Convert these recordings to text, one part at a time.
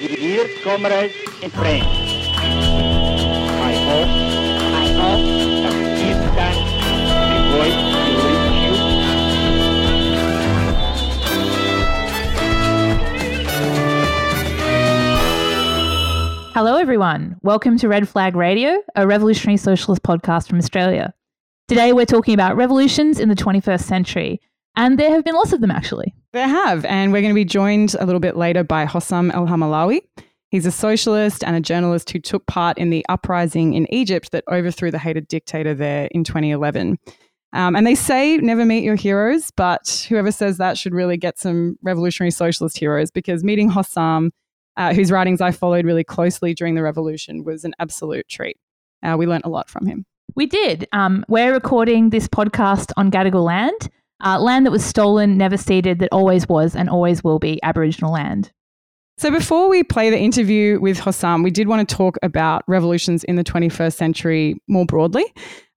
Dear comrades and friends, I hope, I hope that this voice reach you. Hello, everyone. Welcome to Red Flag Radio, a revolutionary socialist podcast from Australia. Today, we're talking about revolutions in the 21st century, and there have been lots of them actually. There have, and we're going to be joined a little bit later by Hossam El Hamalawy. He's a socialist and a journalist who took part in the uprising in Egypt that overthrew the hated dictator there in 2011. Um, and they say never meet your heroes, but whoever says that should really get some revolutionary socialist heroes because meeting Hossam, uh, whose writings I followed really closely during the revolution, was an absolute treat. Uh, we learnt a lot from him. We did. Um, we're recording this podcast on Gadigal land, uh, land that was stolen, never ceded, that always was and always will be Aboriginal land. So, before we play the interview with Hossam, we did want to talk about revolutions in the 21st century more broadly.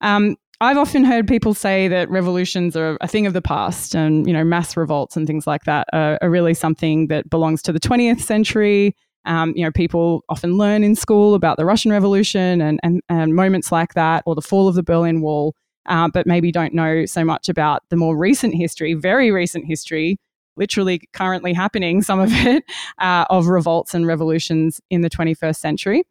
Um, I've often heard people say that revolutions are a thing of the past, and you know, mass revolts and things like that are, are really something that belongs to the 20th century. Um, you know, people often learn in school about the Russian Revolution and, and, and moments like that, or the fall of the Berlin Wall, uh, but maybe don't know so much about the more recent history, very recent history, literally currently happening, some of it, uh, of revolts and revolutions in the 21st century.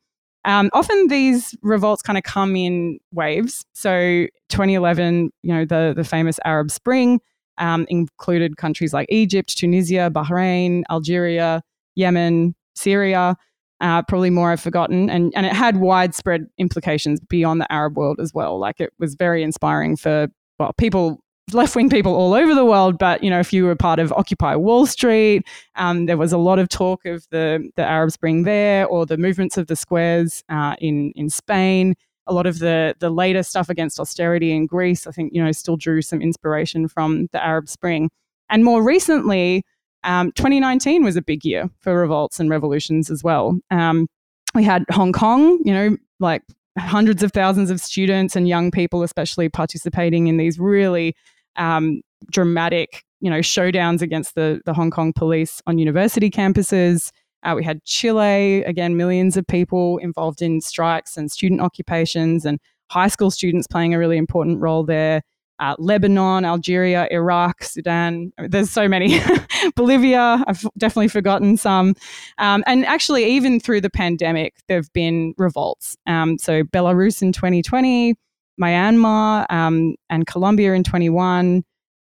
Um, often these revolts kind of come in waves. So 2011, you know, the, the famous Arab Spring um, included countries like Egypt, Tunisia, Bahrain, Algeria, Yemen, Syria, uh, probably more I've forgotten. And, and it had widespread implications beyond the Arab world as well. Like it was very inspiring for, well, people left wing people all over the world. But you know, if you were part of Occupy Wall Street, um, there was a lot of talk of the the Arab Spring there, or the movements of the squares uh, in in Spain. A lot of the the later stuff against austerity in Greece, I think, you know, still drew some inspiration from the Arab Spring. And more recently, um, 2019 was a big year for revolts and revolutions as well. Um, we had Hong Kong, you know, like hundreds of thousands of students and young people, especially participating in these really um, dramatic, you know, showdowns against the the Hong Kong police on university campuses. Uh, we had Chile, again, millions of people involved in strikes and student occupations, and high school students playing a really important role there. Uh, Lebanon, Algeria, Iraq, Sudan. There's so many. Bolivia, I've definitely forgotten some. Um, and actually, even through the pandemic, there have been revolts. Um, so, Belarus in 2020, Myanmar um, and Colombia in 21,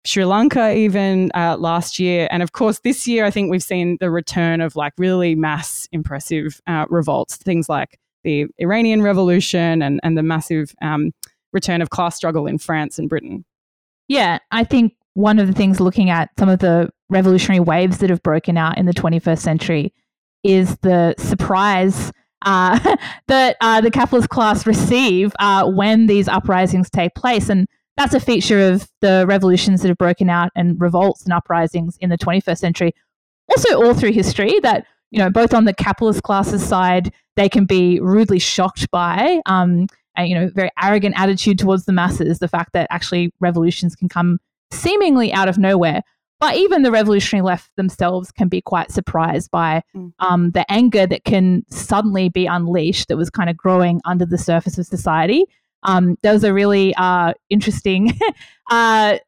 Sri Lanka even uh, last year. And of course, this year, I think we've seen the return of like really mass, impressive uh, revolts, things like the Iranian Revolution and, and the massive um, return of class struggle in France and Britain. Yeah, I think one of the things looking at some of the revolutionary waves that have broken out in the 21st century is the surprise uh, that uh, the capitalist class receive uh, when these uprisings take place. And that's a feature of the revolutions that have broken out and revolts and uprisings in the 21st century. Also, all through history, that, you know, both on the capitalist classes side, they can be rudely shocked by. Um, you know, very arrogant attitude towards the masses, the fact that actually revolutions can come seemingly out of nowhere. But even the revolutionary left themselves can be quite surprised by um, the anger that can suddenly be unleashed that was kind of growing under the surface of society. Um, there was a really uh, interesting uh,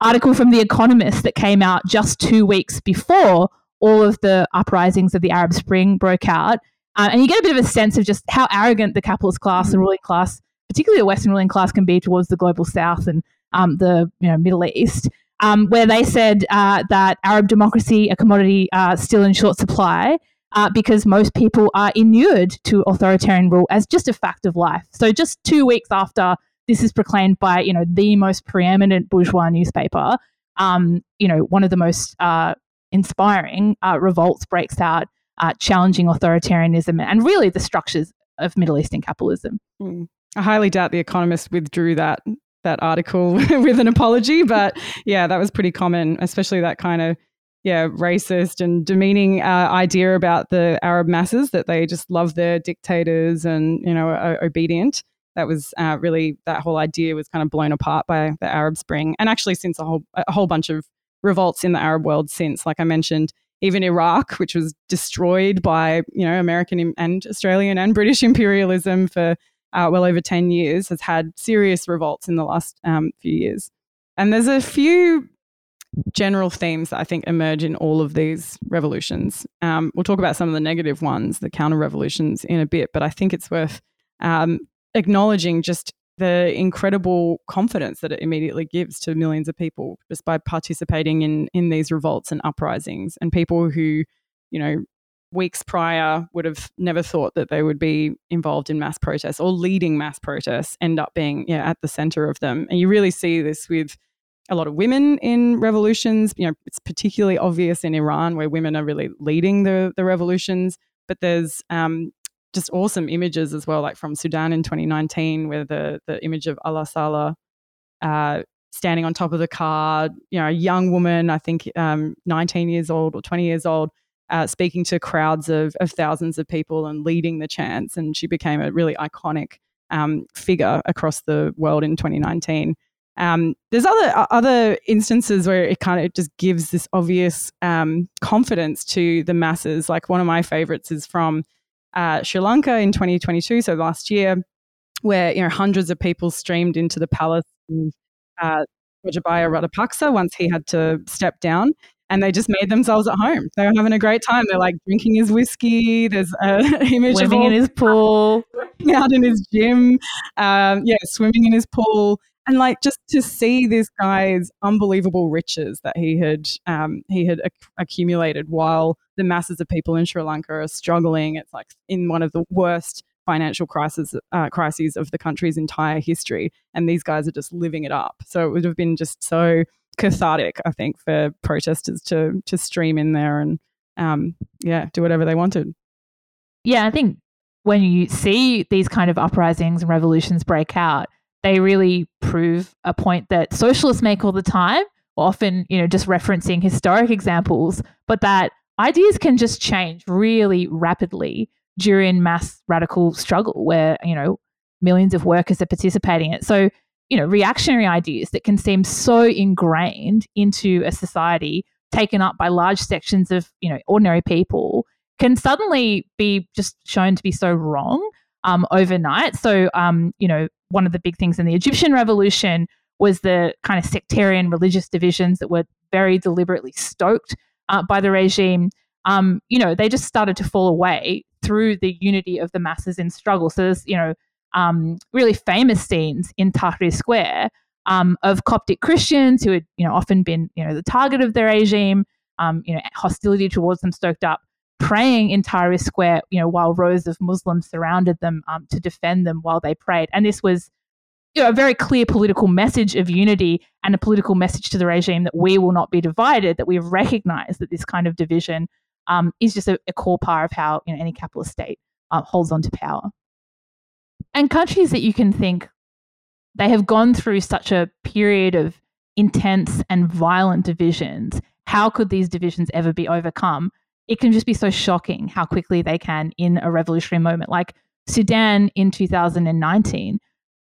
article from The Economist that came out just two weeks before all of the uprisings of the Arab Spring broke out. Uh, and you get a bit of a sense of just how arrogant the capitalist class and ruling class, particularly the Western ruling class, can be towards the global South and um, the you know Middle East, um, where they said uh, that Arab democracy, a commodity uh, still in short supply, uh, because most people are inured to authoritarian rule as just a fact of life. So just two weeks after this is proclaimed by you know the most preeminent bourgeois newspaper, um, you know one of the most uh, inspiring uh, revolts breaks out uh, challenging authoritarianism and really the structures of Middle Eastern capitalism. Mm. I highly doubt the Economist withdrew that that article with an apology, but yeah, that was pretty common, especially that kind of yeah racist and demeaning uh, idea about the Arab masses that they just love their dictators and you know are obedient. That was uh, really that whole idea was kind of blown apart by the Arab Spring, and actually since a whole a whole bunch of revolts in the Arab world since, like I mentioned, even Iraq, which was destroyed by you know American and Australian and British imperialism for uh, well over ten years, has had serious revolts in the last um, few years. And there's a few general themes that I think emerge in all of these revolutions. Um, we'll talk about some of the negative ones, the counter revolutions, in a bit, but I think it's worth um, acknowledging just the incredible confidence that it immediately gives to millions of people just by participating in in these revolts and uprisings and people who you know weeks prior would have never thought that they would be involved in mass protests or leading mass protests end up being yeah, at the center of them. And you really see this with a lot of women in revolutions. You know it's particularly obvious in iran where women are really leading the the revolutions but there's um, just awesome images as well, like from Sudan in 2019, where the the image of Alaa Salah uh, standing on top of the car, you know, a young woman, I think um, 19 years old or 20 years old, uh, speaking to crowds of, of thousands of people and leading the chants. And she became a really iconic um, figure across the world in 2019. Um, there's other other instances where it kind of just gives this obvious um, confidence to the masses. Like one of my favorites is from uh, Sri Lanka in 2022, so last year, where you know hundreds of people streamed into the palace of uh, Gotabaya Rajapaksa once he had to step down. And they just made themselves at home. They were having a great time. They're like drinking his whiskey. There's an image of swimming of in his pool, out in his gym. Um, yeah, swimming in his pool and like just to see this guy's unbelievable riches that he had um, he had ac- accumulated while the masses of people in Sri Lanka are struggling. It's like in one of the worst financial crises uh, crises of the country's entire history, and these guys are just living it up. So it would have been just so cathartic, I think, for protesters to to stream in there and um, yeah, do whatever they wanted. Yeah, I think when you see these kind of uprisings and revolutions break out, they really prove a point that socialists make all the time, often, you know, just referencing historic examples, but that ideas can just change really rapidly during mass radical struggle where, you know, millions of workers are participating in it. So, you know, reactionary ideas that can seem so ingrained into a society taken up by large sections of, you know, ordinary people can suddenly be just shown to be so wrong um, overnight. So, um, you know, one of the big things in the Egyptian revolution was the kind of sectarian religious divisions that were very deliberately stoked uh, by the regime. Um, you know, they just started to fall away through the unity of the masses in struggle. So there's, you know, um, really famous scenes in Tahrir Square um, of Coptic Christians who had, you know, often been, you know, the target of the regime. Um, you know, hostility towards them stoked up praying in Tahrir Square, you know, while rows of Muslims surrounded them um, to defend them while they prayed. And this was you know, a very clear political message of unity and a political message to the regime that we will not be divided, that we have recognized that this kind of division um, is just a, a, core part of how you know, any capitalist state uh, holds on to power. And countries that you can think they have gone through such a period of intense and violent divisions, how could these divisions ever be overcome? It can just be so shocking how quickly they can in a revolutionary moment. Like Sudan in 2019,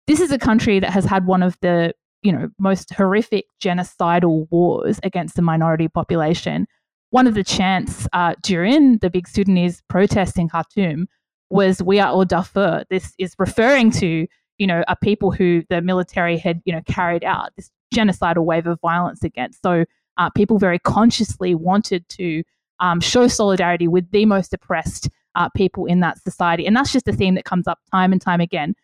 this is a country that has had one of the you know most horrific genocidal wars against the minority population. One of the chants uh, during the big Sudanese protest in Khartoum was "We are all Darfur." This is referring to you know a people who the military had you know carried out this genocidal wave of violence against. So uh, people very consciously wanted to um, show solidarity with the most oppressed uh, people in that society. And that's just a theme that comes up time and time again.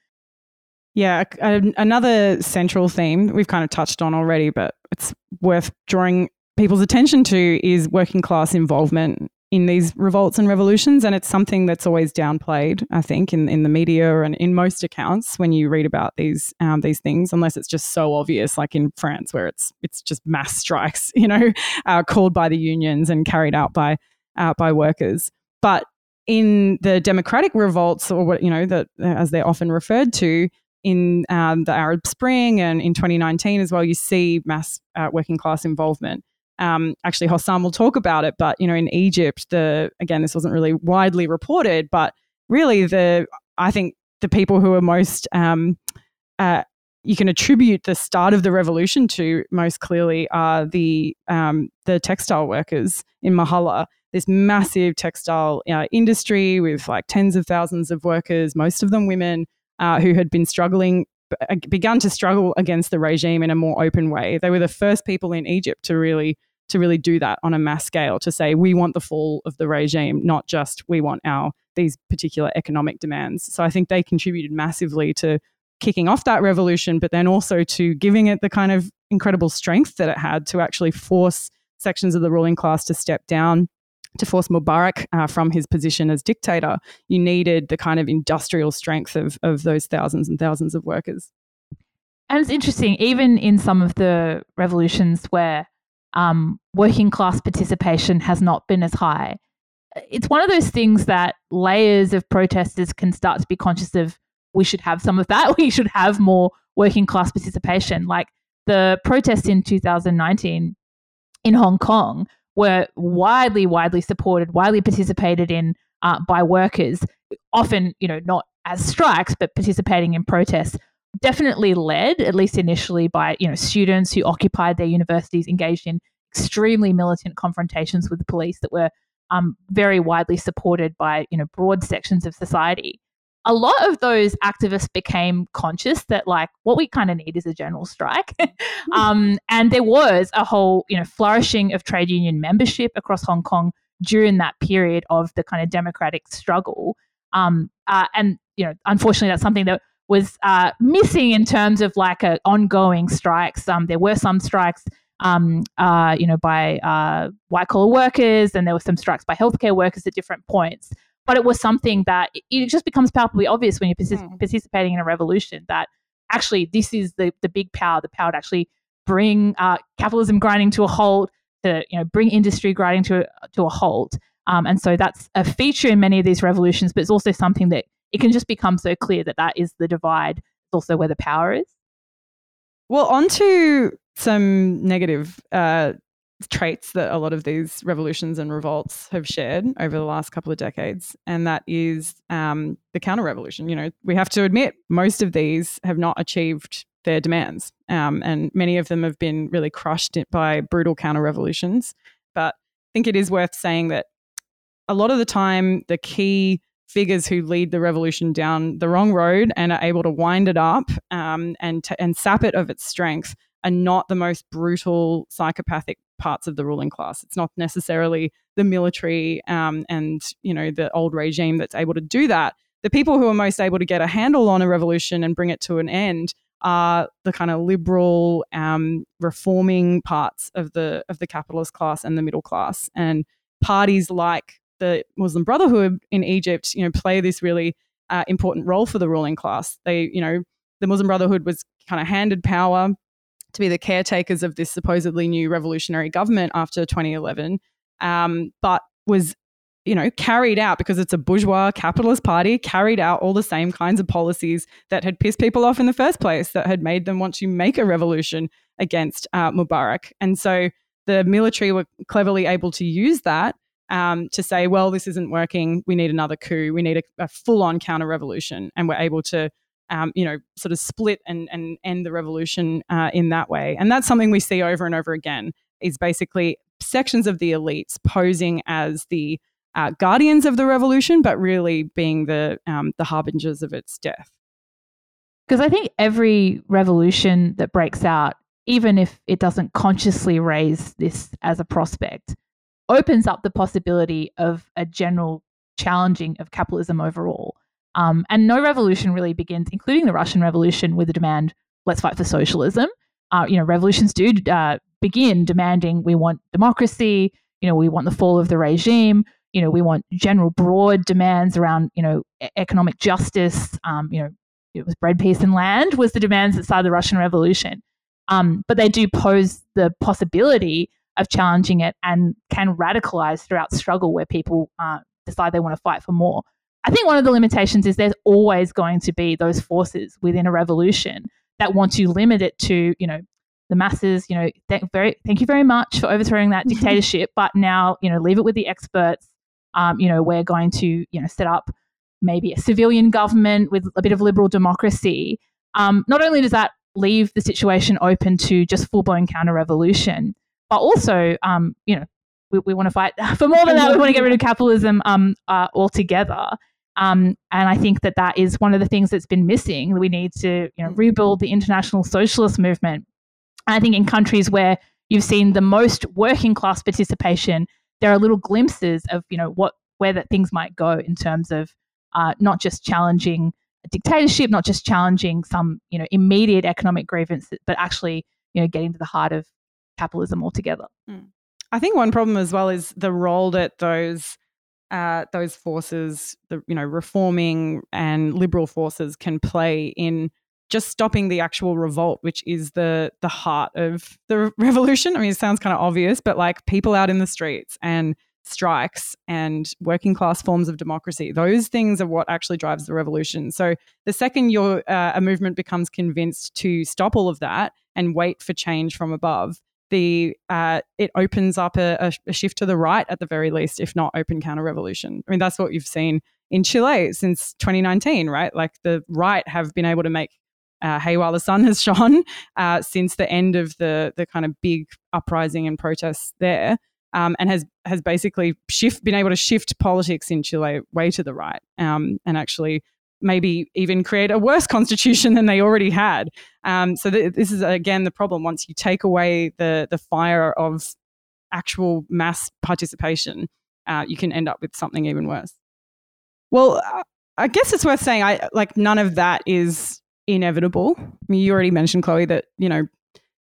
Yeah, another central theme we've kind of touched on already, but it's worth drawing people's attention to is working class involvement in these revolts and revolutions. And it's something that's always downplayed, I think, in, in the media and in most accounts when you read about these um, these things, unless it's just so obvious, like in France, where it's it's just mass strikes, you know, uh, called by the unions and carried out by uh, by workers. But in the democratic revolts, or what you know, that as they're often referred to, in um, the Arab Spring and in 2019 as well, you see mass uh, working class involvement. Um, actually, Hossam will talk about it, but you know, in Egypt, the again, this wasn't really widely reported, but really, the I think the people who are most um, uh, you can attribute the start of the revolution to most clearly are the um, the textile workers in Mahalla. This massive textile uh, industry with like tens of thousands of workers, most of them women, uh, who had been struggling, begun to struggle against the regime in a more open way. They were the first people in Egypt to really to really do that on a mass scale to say we want the fall of the regime, not just we want our these particular economic demands. So I think they contributed massively to kicking off that revolution, but then also to giving it the kind of incredible strength that it had to actually force sections of the ruling class to step down. To force Mubarak uh, from his position as dictator, you needed the kind of industrial strength of, of those thousands and thousands of workers. And it's interesting, even in some of the revolutions where um, working class participation has not been as high, it's one of those things that layers of protesters can start to be conscious of we should have some of that. We should have more working class participation. Like the protests in 2019 in Hong Kong were widely, widely supported, widely participated in uh, by workers, often, you know, not as strikes, but participating in protests. Definitely led, at least initially, by you know students who occupied their universities, engaged in extremely militant confrontations with the police that were um, very widely supported by you know broad sections of society a lot of those activists became conscious that like what we kind of need is a general strike. Um, and there was a whole you know flourishing of trade union membership across hong kong during that period of the kind of democratic struggle. Um, uh, and you know unfortunately that's something that was uh, missing in terms of like a ongoing strikes. Um, there were some strikes um, uh, you know, by uh, white collar workers, and there were some strikes by healthcare workers at different points but it was something that it just becomes palpably obvious when you're mm. participating in a revolution that actually this is the the big power, the power to actually bring uh, capitalism grinding to a halt, to you know bring industry grinding to a, to a halt. Um, and so that's a feature in many of these revolutions, but it's also something that it can just become so clear that that is the divide. It's also where the power is. Well, on to some negative uh, traits that a lot of these revolutions and revolts have shared over the last couple of decades, and that is um, the counter revolution. You know, we have to admit most of these have not achieved their demands, um, and many of them have been really crushed by brutal counter revolutions. But I think it is worth saying that a lot of the time, the key figures who lead the revolution down the wrong road and are able to wind it up um, and t- and sap it of its strength are not the most brutal psychopathic parts of the ruling class. It's not necessarily the military um, and you know the old regime that's able to do that. The people who are most able to get a handle on a revolution and bring it to an end are the kind of liberal, um, reforming parts of the of the capitalist class and the middle class, and parties like the Muslim Brotherhood in Egypt, you know, play this really uh, important role for the ruling class. They, you know, the Muslim Brotherhood was kind of handed power to be the caretakers of this supposedly new revolutionary government after 2011, um, but was you know, carried out because it's a bourgeois capitalist party, carried out all the same kinds of policies that had pissed people off in the first place, that had made them want to make a revolution against uh, Mubarak. And so the military were cleverly able to use that um, to say, well, this isn't working. We need another coup. We need a, a full on counter revolution. And we're able to um, you know, sort of split and, and end the revolution uh, in that way. And that's something we see over and over again is basically sections of the elites posing as the uh, guardians of the revolution, but really being the, um, the harbingers of its death. Because I think every revolution that breaks out, even if it doesn't consciously raise this as a prospect, opens up the possibility of a general challenging of capitalism overall. Um, and no revolution really begins, including the Russian Revolution, with the demand, let's fight for socialism. Uh, you know, revolutions do uh, begin demanding we want democracy, you know, we want the fall of the regime, you know, we want general broad demands around, you know, economic justice, um, you know, it was bread, peace, and land was the demands that started the Russian Revolution. Um, but they do pose the possibility of challenging it and can radicalize throughout struggle where people uh, decide they want to fight for more. I think one of the limitations is there's always going to be those forces within a revolution that want to limit it to, you know, the masses, you know, th- very, thank you very much for overthrowing that dictatorship, but now, you know, leave it with the experts. Um, you know, we're going to, you know, set up maybe a civilian government with a bit of liberal democracy. Um, not only does that leave the situation open to just full blown counter revolution, but also, um, you know, we, we want to fight for more than that. We want to get rid of capitalism um, uh, altogether. Um, and I think that that is one of the things that's been missing. We need to, you know, rebuild the international socialist movement. And I think in countries where you've seen the most working class participation, there are little glimpses of, you know, what where that things might go in terms of uh, not just challenging a dictatorship, not just challenging some, you know, immediate economic grievance, but actually, you know, getting to the heart of capitalism altogether. Mm. I think one problem as well is the role that those uh, those forces, the you know reforming and liberal forces, can play in just stopping the actual revolt, which is the the heart of the revolution. I mean, it sounds kind of obvious, but like people out in the streets and strikes and working class forms of democracy, those things are what actually drives the revolution. So the second your uh, a movement becomes convinced to stop all of that and wait for change from above, the uh, it opens up a, a, shift to the right at the very least, if not open counter revolution. I mean, that's what you've seen in Chile since 2019, right? Like the right have been able to make uh, hey while the sun has shone uh, since the end of the the kind of big uprising and protests there, um, and has has basically shift been able to shift politics in Chile way to the right, um, and actually maybe even create a worse constitution than they already had. Um, so th- this is again the problem. Once you take away the the fire of actual mass participation, uh, you can end up with something even worse. Well, uh, I guess it's worth saying, I like none of that is inevitable. I mean, you already mentioned Chloe that you know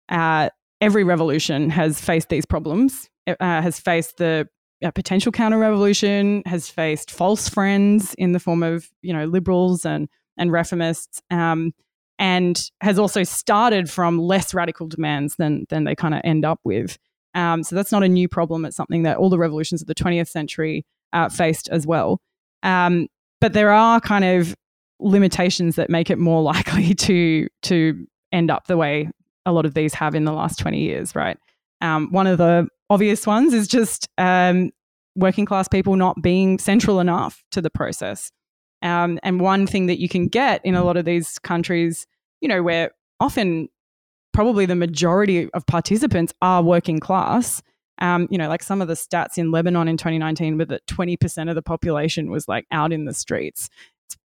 uh, every revolution has faced these problems. Uh, has faced the a potential counter revolution, has faced false friends in the form of you know liberals and and reformists, um, and has also started from less radical demands than than they kind of end up with. Um, so that's not a new problem. It's something that all the revolutions of the 20th century uh, faced as well. Um, but there are kind of limitations that make it more likely to to end up the way a lot of these have in the last 20 years, right? Um, one of the obvious ones is just um, working class people not being central enough to the process. Um, and one thing that you can get in a lot of these countries, you know, where often probably the majority of participants are working class. Um, you know, like some of the stats in Lebanon in 2019 were that 20% of the population was like out in the streets.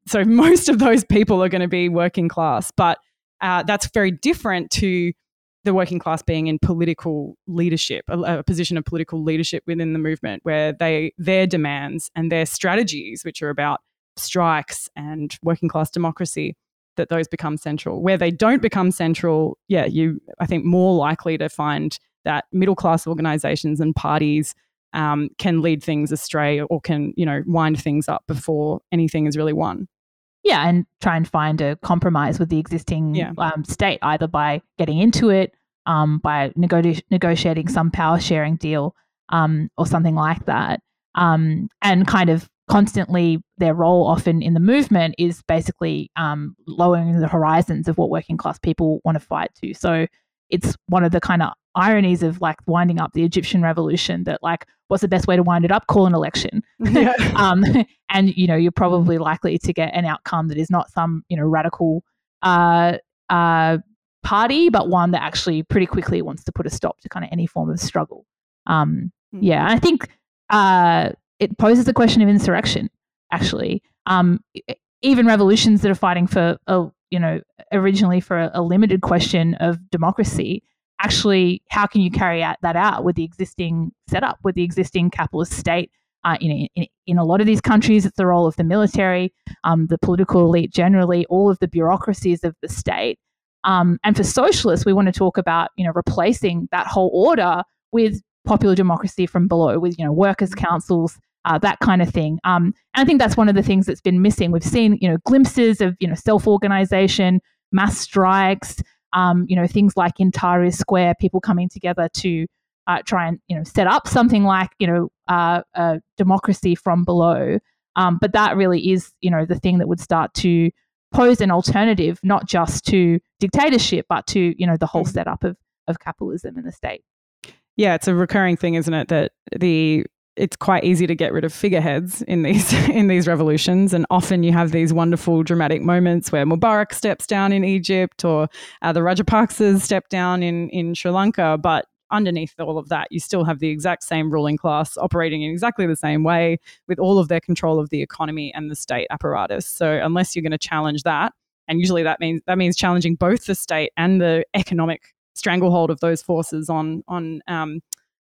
So most of those people are going to be working class, but uh, that's very different to the working class being in political leadership, a, a, position of political leadership within the movement, where they their demands and their strategies, which are about strikes and working class democracy, that those become central. Where they don't become central, yeah, you I think more likely to find that middle class organisations and parties um, can lead things astray or can you know wind things up before anything is really won. Yeah, and try and find a compromise with the existing yeah. um, state, either by getting into it, um, by nego- negotiating some power sharing deal, um, or something like that. Um, and kind of constantly, their role often in the movement is basically um, lowering the horizons of what working class people want to fight to. So it's one of the kind of ironies of like winding up the Egyptian revolution that like what's the best way to wind it up call an election yeah. um, and you know you're probably likely to get an outcome that is not some you know radical uh, uh, party but one that actually pretty quickly wants to put a stop to kind of any form of struggle um, mm-hmm. yeah I think uh, it poses the question of insurrection actually um, even revolutions that are fighting for a you know originally for a, a limited question of democracy actually how can you carry out that out with the existing setup with the existing capitalist state? Uh, in, in, in, a lot of these countries it's the role of the military um, the political elite generally all of the bureaucracies of the state. Um, and for socialists we want to talk about you know replacing that whole order with popular democracy from below with you know workers councils uh, that kind of thing. Um, and i think that's one of the things that's been missing. We've seen you know glimpses of you know self-organization mass strikes um, you know, things like in Tahrir Square, people coming together to uh, try and, you know, set up something like, you know, uh, a democracy from below. Um, but that really is, you know, the thing that would start to pose an alternative, not just to dictatorship, but to, you know, the whole mm. setup of, of capitalism in the state. Yeah, it's a recurring thing, isn't it? That the it's quite easy to get rid of figureheads in these in these revolutions, and often you have these wonderful dramatic moments where Mubarak steps down in Egypt or uh, the Rajapaksas step down in in Sri Lanka, but underneath all of that, you still have the exact same ruling class operating in exactly the same way with all of their control of the economy and the state apparatus. So unless you're going to challenge that, and usually that means that means challenging both the state and the economic stranglehold of those forces on on um,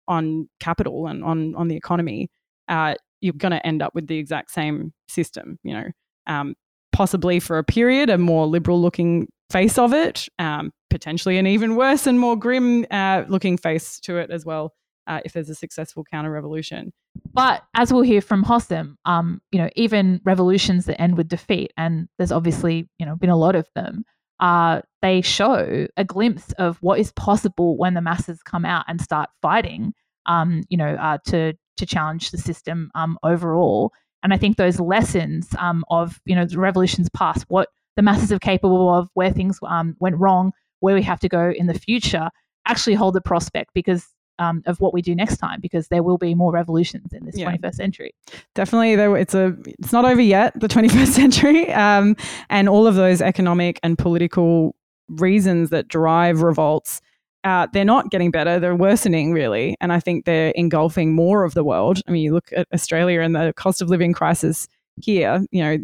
on capital and on on the economy, uh, you're going to end up with the exact same system. You know, um, possibly for a period, a more liberal looking face of it, um, potentially an even worse and more grim uh, looking face to it as well. Uh, if there's a successful counter revolution. But as we'll hear from Hossam, um, you know, even revolutions that end with defeat, and there's obviously you know been a lot of them, uh, they show a glimpse of what is possible when the masses come out and start fighting, um, you know, uh, to to challenge the system um, overall. And I think those lessons um, of you know the revolutions past, what the masses are capable of, where things um, went wrong, where we have to go in the future, actually hold the prospect because um, of what we do next time because there will be more revolutions in this yeah. 21st century. Definitely, there, it's a it's not over yet, the 21st century, um, and all of those economic and political reasons that drive revolts. Uh, they're not getting better; they're worsening, really. And I think they're engulfing more of the world. I mean, you look at Australia and the cost of living crisis here. You know,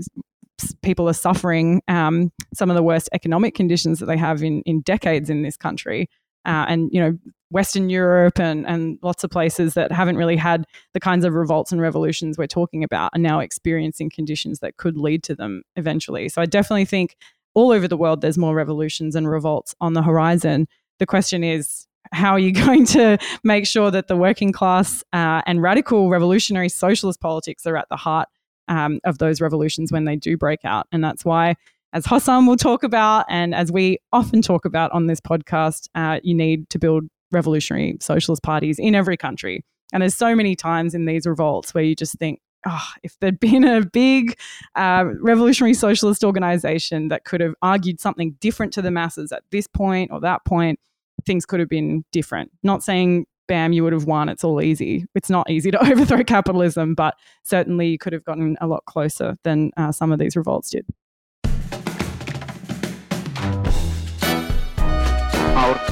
people are suffering um, some of the worst economic conditions that they have in in decades in this country. Uh, and you know Western Europe and, and lots of places that haven't really had the kinds of revolts and revolutions we're talking about are now experiencing conditions that could lead to them eventually. So I definitely think all over the world there's more revolutions and revolts on the horizon. The question is, how are you going to make sure that the working class uh, and radical revolutionary socialist politics are at the heart um, of those revolutions when they do break out? And that's why as Hossam will talk about, and as we often talk about on this podcast, uh, you need to build revolutionary socialist parties in every country. And there's so many times in these revolts where you just think, oh, if there'd been a big uh, revolutionary socialist organization that could have argued something different to the masses at this point or that point, things could have been different. Not saying, bam, you would have won, it's all easy. It's not easy to overthrow capitalism, but certainly you could have gotten a lot closer than uh, some of these revolts did.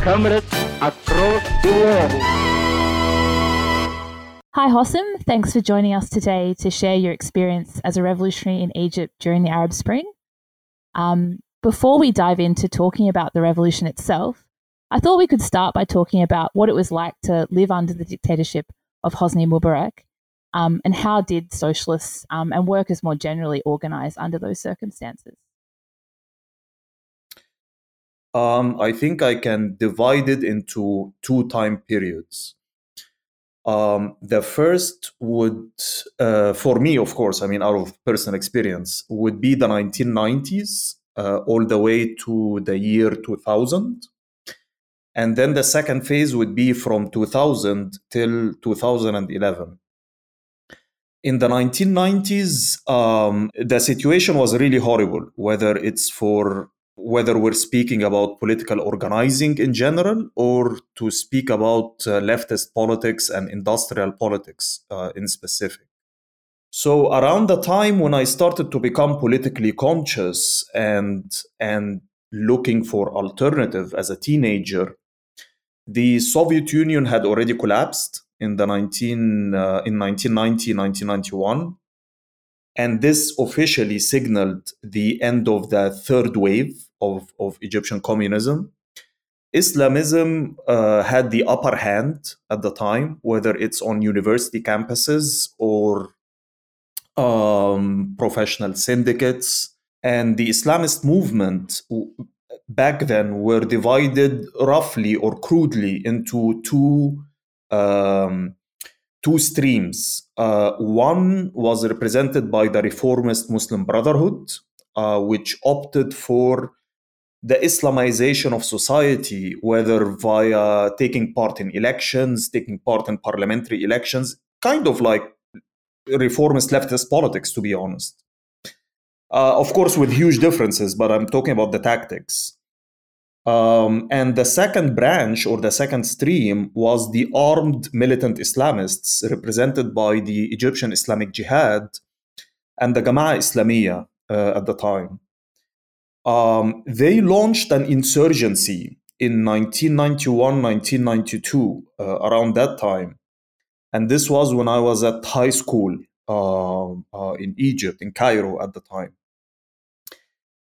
Comrades across the world. Hi, Hossam. Thanks for joining us today to share your experience as a revolutionary in Egypt during the Arab Spring. Um, before we dive into talking about the revolution itself, I thought we could start by talking about what it was like to live under the dictatorship of Hosni Mubarak um, and how did socialists um, and workers more generally organize under those circumstances. Um, I think I can divide it into two time periods. Um, the first would, uh, for me, of course, I mean, out of personal experience, would be the 1990s uh, all the way to the year 2000. And then the second phase would be from 2000 till 2011. In the 1990s, um, the situation was really horrible, whether it's for whether we're speaking about political organizing in general or to speak about uh, leftist politics and industrial politics uh, in specific. So around the time when I started to become politically conscious and and looking for alternative as a teenager, the Soviet Union had already collapsed in the 19 uh, in 1990 1991 and this officially signaled the end of the third wave of, of Egyptian communism. Islamism uh, had the upper hand at the time, whether it's on university campuses or um, professional syndicates. And the Islamist movement back then were divided roughly or crudely into two um, two streams. Uh, one was represented by the reformist Muslim Brotherhood, uh, which opted for the Islamization of society, whether via taking part in elections, taking part in parliamentary elections, kind of like reformist leftist politics, to be honest. Uh, of course, with huge differences, but I'm talking about the tactics. Um, and the second branch or the second stream was the armed militant Islamists represented by the Egyptian Islamic Jihad and the Jama'a Islamiyya uh, at the time. Um, they launched an insurgency in 1991, 1992, uh, around that time. And this was when I was at high school uh, uh in Egypt, in Cairo at the time.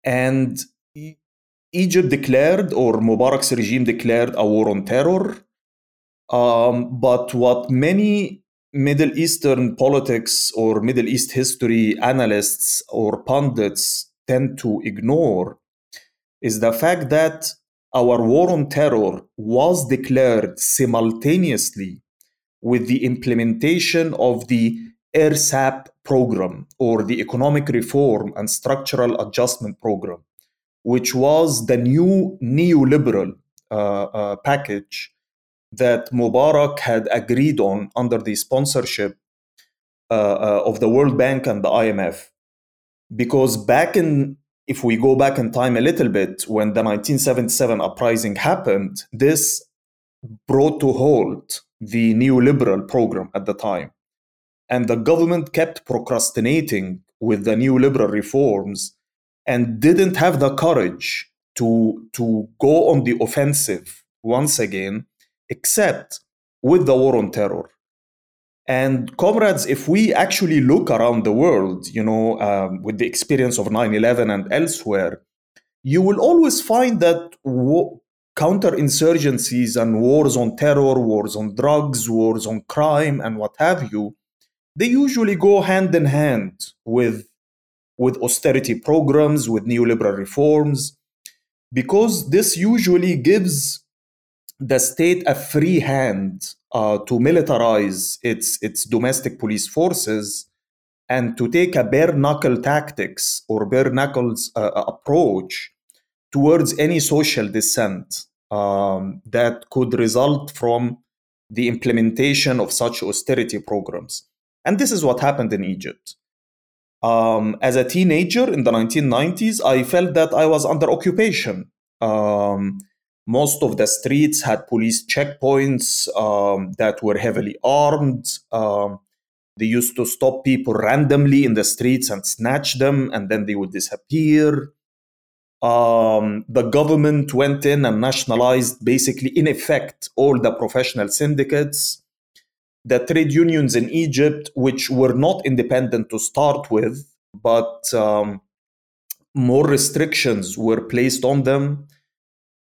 And Egypt declared, or Mubarak's regime declared, a war on terror. Um, but what many Middle Eastern politics or Middle East history analysts or pundits tend to ignore is the fact that our war on terror was declared simultaneously with the implementation of the ERSAP program or the Economic Reform and Structural Adjustment Program which was the new neoliberal uh, uh, package that Mubarak had agreed on under the sponsorship uh, uh of the World Bank and the IMF. Because back in, if we go back in time a little bit, when the 1977 uprising happened, this brought to halt the neoliberal program at the time. And the government kept procrastinating with the neoliberal reforms and didn't have the courage to to go on the offensive once again except with the war on terror and comrades if we actually look around the world you know um, with the experience of 9-11 and elsewhere you will always find that wo- counterinsurgencies and wars on terror wars on drugs wars on crime and what have you they usually go hand in hand with with austerity programs, with neoliberal reforms, because this usually gives the state a free hand uh, to militarize its, its domestic police forces and to take a bare knuckle tactics or bare knuckles uh, uh, approach towards any social dissent um, that could result from the implementation of such austerity programs. And this is what happened in Egypt. Um, as a teenager in the 1990s, I felt that I was under occupation. Um, most of the streets had police checkpoints um, that were heavily armed. Um, they used to stop people randomly in the streets and snatch them, and then they would disappear. Um, the government went in and nationalized, basically, in effect, all the professional syndicates the trade unions in Egypt, which were not independent to start with, but um, more restrictions were placed on them.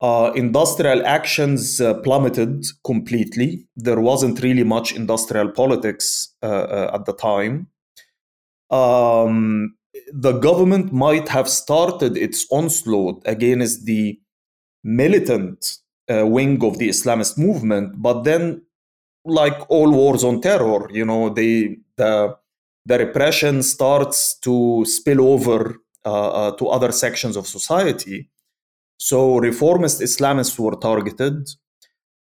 Uh, industrial actions uh, plummeted completely. There wasn't really much industrial politics uh, uh at the time. Um, the government might have started its onslaught against the militant uh, wing of the Islamist movement, but then like all wars on terror, you know, they the the repression starts to spill over uh, to other sections of society. So reformist Islamists were targeted.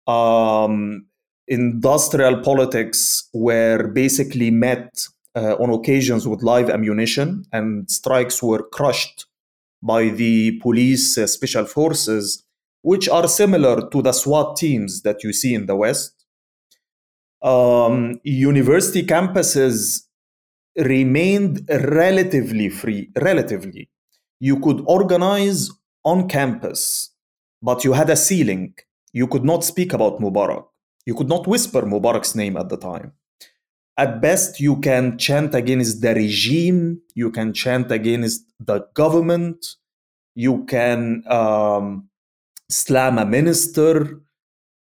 Um, industrial politics were basically met uh, on occasions with live ammunition, and strikes were crushed by the police uh, special forces, which are similar to the SWAT teams that you see in the West um, university campuses remained relatively free. Relatively, you could organize on campus, but you had a ceiling. You could not speak about Mubarak. You could not whisper Mubarak's name at the time. At best, you can chant against the regime. You can chant against the government. You can um, slam a minister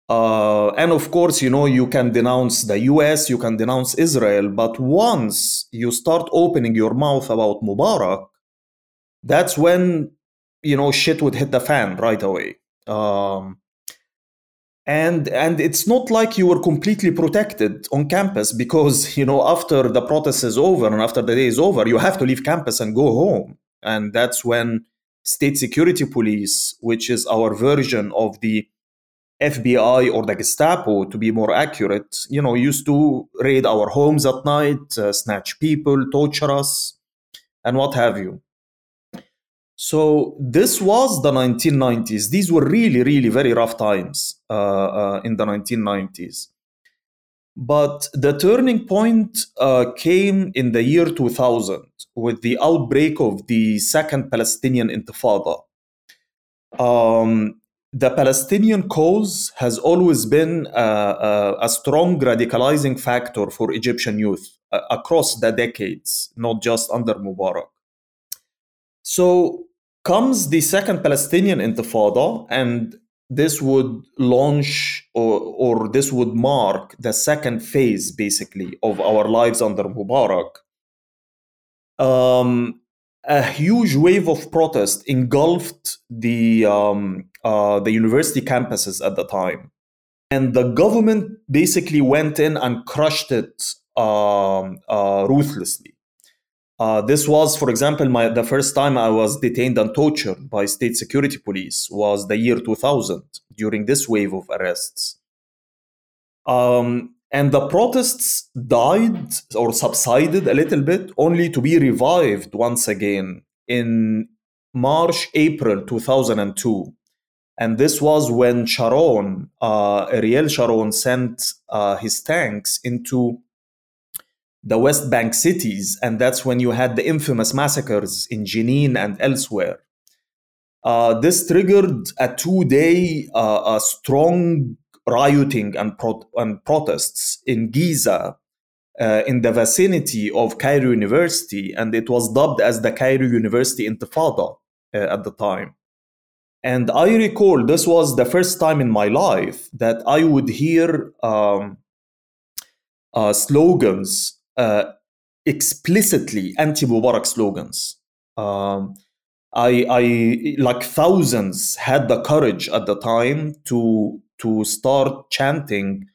uh, and of course, you know, you can denounce the US, you can denounce Israel, but once you start opening your mouth about Mubarak, that's when, you know, shit would hit the fan right away. Um, and and it's not like you were completely protected on campus because you know after the protest is over and after the day is over you have to leave campus and go home and that's when state security police which is our version of the FBI or the Gestapo, to be more accurate, you know, used to raid our homes at night, uh, snatch people, torture us, and what have you. So this was the 1990s. These were really, really very rough times uh, uh, in the 1990s. But the turning point uh, came in the year 2000 with the outbreak of the Second Palestinian Intifada. Um, the Palestinian cause has always been a, a, a strong radicalizing factor for Egyptian youth uh, across the decades, not just under Mubarak. So comes the Second Palestinian Intifada, and this would launch or, or this would mark the second phase, basically, of our lives under Mubarak. Um, a huge wave of protest engulfed the um, uh, the university campuses at the time, and the government basically went in and crushed it um, uh, ruthlessly. Uh, this was, for example, my the first time I was detained and tortured by state security police was the year 2000 during this wave of arrests. Um, and the protests died or subsided a little bit, only to be revived once again in March, April 2002. And this was when Sharon, uh, Ariel Sharon, sent uh, his tanks into the West Bank cities. And that's when you had the infamous massacres in Jenin and elsewhere. Uh, this triggered a two day, uh, strong rioting and, pro- and protests in Giza uh, in the vicinity of Cairo University, and it was dubbed as the Cairo University Intifada uh, at the time. And I recall this was the first time in my life that I would hear um, uh, slogans, uh, explicitly anti Mubarak slogans. Um, I, I, like thousands, had the courage at the time to to start chanting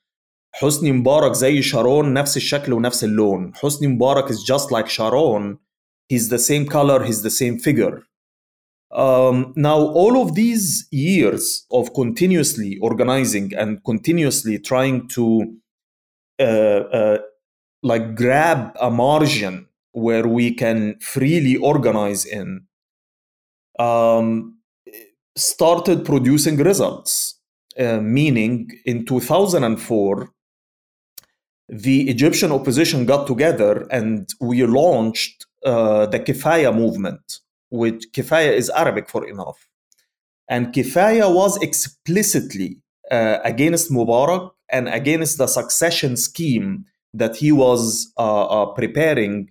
حسني مبارك زي شارون نفس الشكل ونفس اللون حسني مبارك is just like Sharon he's the same color he's the same figure um, now all of these years of continuously organizing and continuously trying to uh, uh, like grab a margin where we can freely organize in um, started producing results. Uh, meaning in 2004 the egyptian opposition got together and we launched uh, the kifaya movement which kifaya is arabic for enough. And kifaya was explicitly uh, against mubarak and against the succession scheme that he was uh, uh, preparing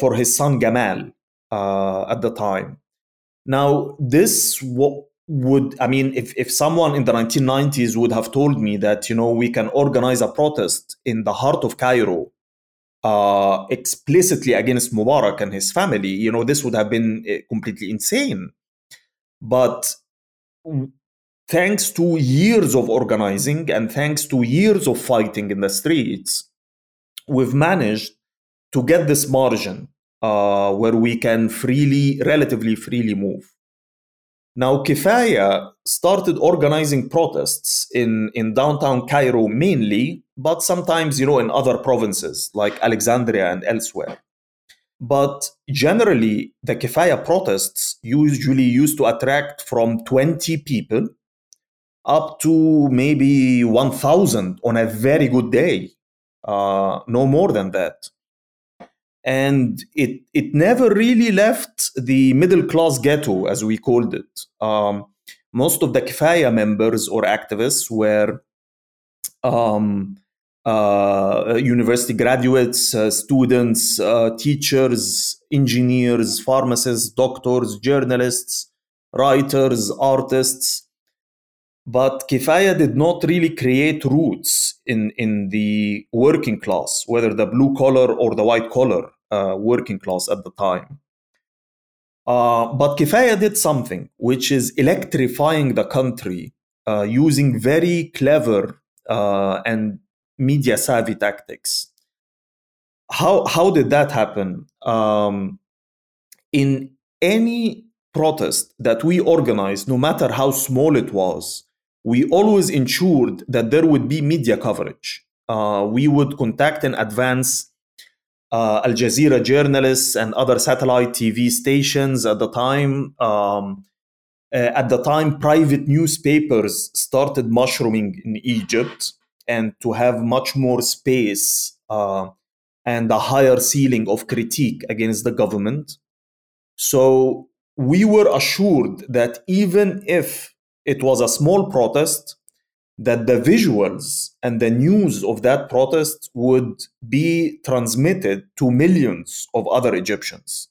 for his son gamal at the time. Now this would i mean if, if someone in the 1990s would have told me that you know we can organize a protest in the heart of cairo uh, explicitly against mubarak and his family you know this would have been uh, completely insane. But thanks to years of organizing and thanks to years of fighting in the streets we've managed to get this margin uh, where we can freely relatively freely move now, Kifaya started organizing protests in, in downtown Cairo mainly, but sometimes, you know, in other provinces like Alexandria and elsewhere. But generally, the Kifaya protests usually used to attract from 20 people up to maybe 1,000 on a very good day, uh, no more than that and it it never really left the middle class ghetto as we called it. Um, most of the Kifaya members or activists were um, uh, university graduates, uh, students, uh, teachers, engineers, pharmacists, doctors, journalists, writers, artists. But Kifaya did not really create roots in, in the working class, whether the blue collar or the white collar uh, working class at the time. Uh, but Kifaya did something, which is electrifying the country uh, using very clever uh, and media savvy tactics. How, how did that happen? Um, in any protest that we organized, no matter how small it was, we always ensured that there would be media coverage. Uh, we would contact in advance uh, Al Jazeera journalists and other satellite TV stations at the time. Um, uh, at the time, private newspapers started mushrooming in Egypt and to have much more space uh, and a higher ceiling of critique against the government. So we were assured that even if it was a small protest, that the visuals and the news of that protest would be transmitted to millions of other Egyptians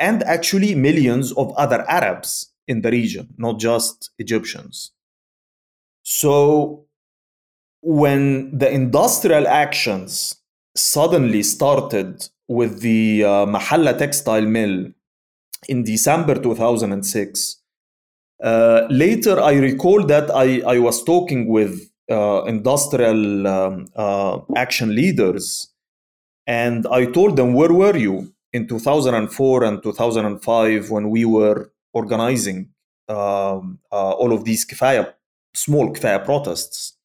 and actually millions of other Arabs in the region, not just Egyptians. So when the industrial actions suddenly started with the uh, Mahalla textile mill in December 2006, uh, later, I recall that I, I was talking with uh, industrial um, uh, action leaders, and I told them, Where were you in 2004 and 2005 when we were organizing um, uh, all of these small kifaya protests?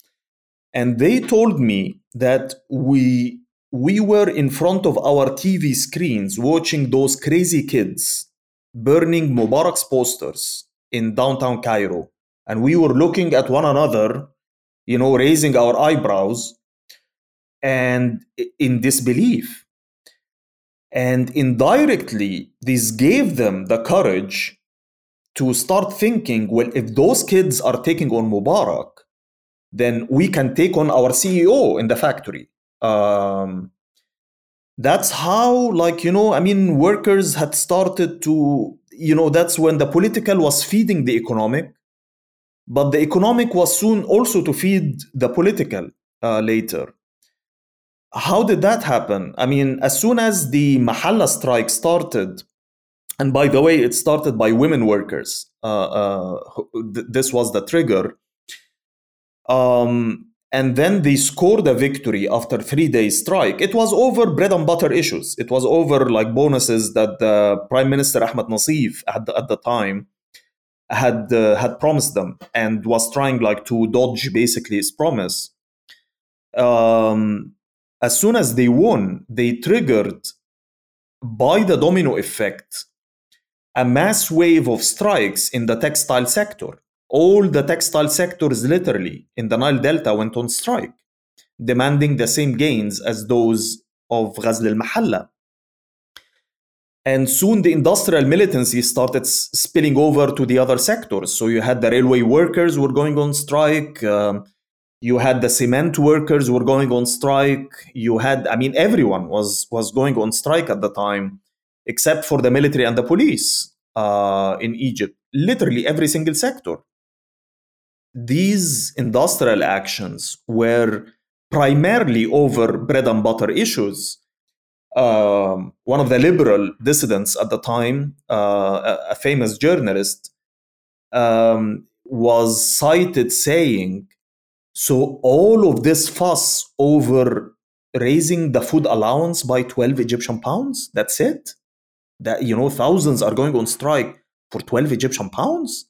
And they told me that we we were in front of our TV screens watching those crazy kids burning Mubarak's posters in downtown Cairo. And we were looking at one another, you know, raising our eyebrows and in disbelief. And indirectly, this gave them the courage to start thinking well, if those kids are taking on Mubarak, then we can take on our CEO in the factory. Um, that's how, like, you know, I mean, workers had started to you know that's when the political was feeding the economic but the economic was soon also to feed the political uh, later. How did that happen? I mean as soon as the mahalla strike started and by the way it started by women workers uh, uh, th- this was the trigger um, and then they scored a victory after three days strike. It was over bread and butter issues. It was over like bonuses that the prime minister Ahmed Nazif at the, at the time had uh, had promised them and was trying like to dodge basically his promise. Um, as soon as they won they triggered by the domino effect a mass wave of strikes in the textile sector all the textile sectors literally in the Nile Delta went on strike, demanding the same gains as those of Ghazl al-Mahalla. And soon the industrial militancy started spilling over to the other sectors. So you had the railway workers were going on strike. Um, you had the cement workers were going on strike. You had, I mean, everyone was was going on strike at the time, except for the military and the police uh, in Egypt. Literally every single sector these industrial actions were primarily over bread and butter issues. Um, one of the liberal dissidents at the time, uh, a, famous journalist, um, was cited saying, So all of this fuss over raising the food allowance by 12 Egyptian pounds, that's it? That, you know, thousands are going on strike for 12 Egyptian pounds?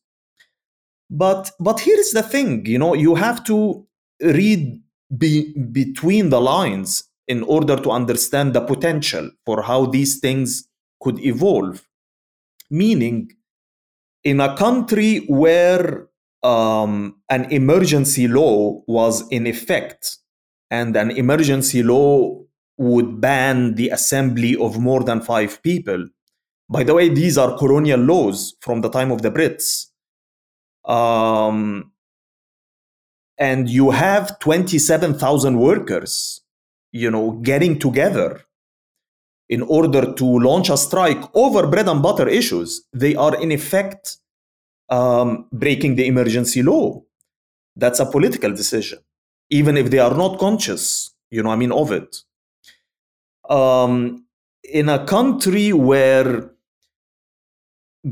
But but here is the thing, you know, you have to read be, between the lines in order to understand the potential for how these things could evolve. Meaning, in a country where um, an emergency law was in effect, and an emergency law would ban the assembly of more than five people. By the way, these are colonial laws from the time of the Brits um, and you have 27,000 workers, you know, getting together in order to launch a strike over bread and butter issues, they are in effect um, breaking the emergency law. That's a political decision, even if they are not conscious, you know, I mean, of it. Um, in a country where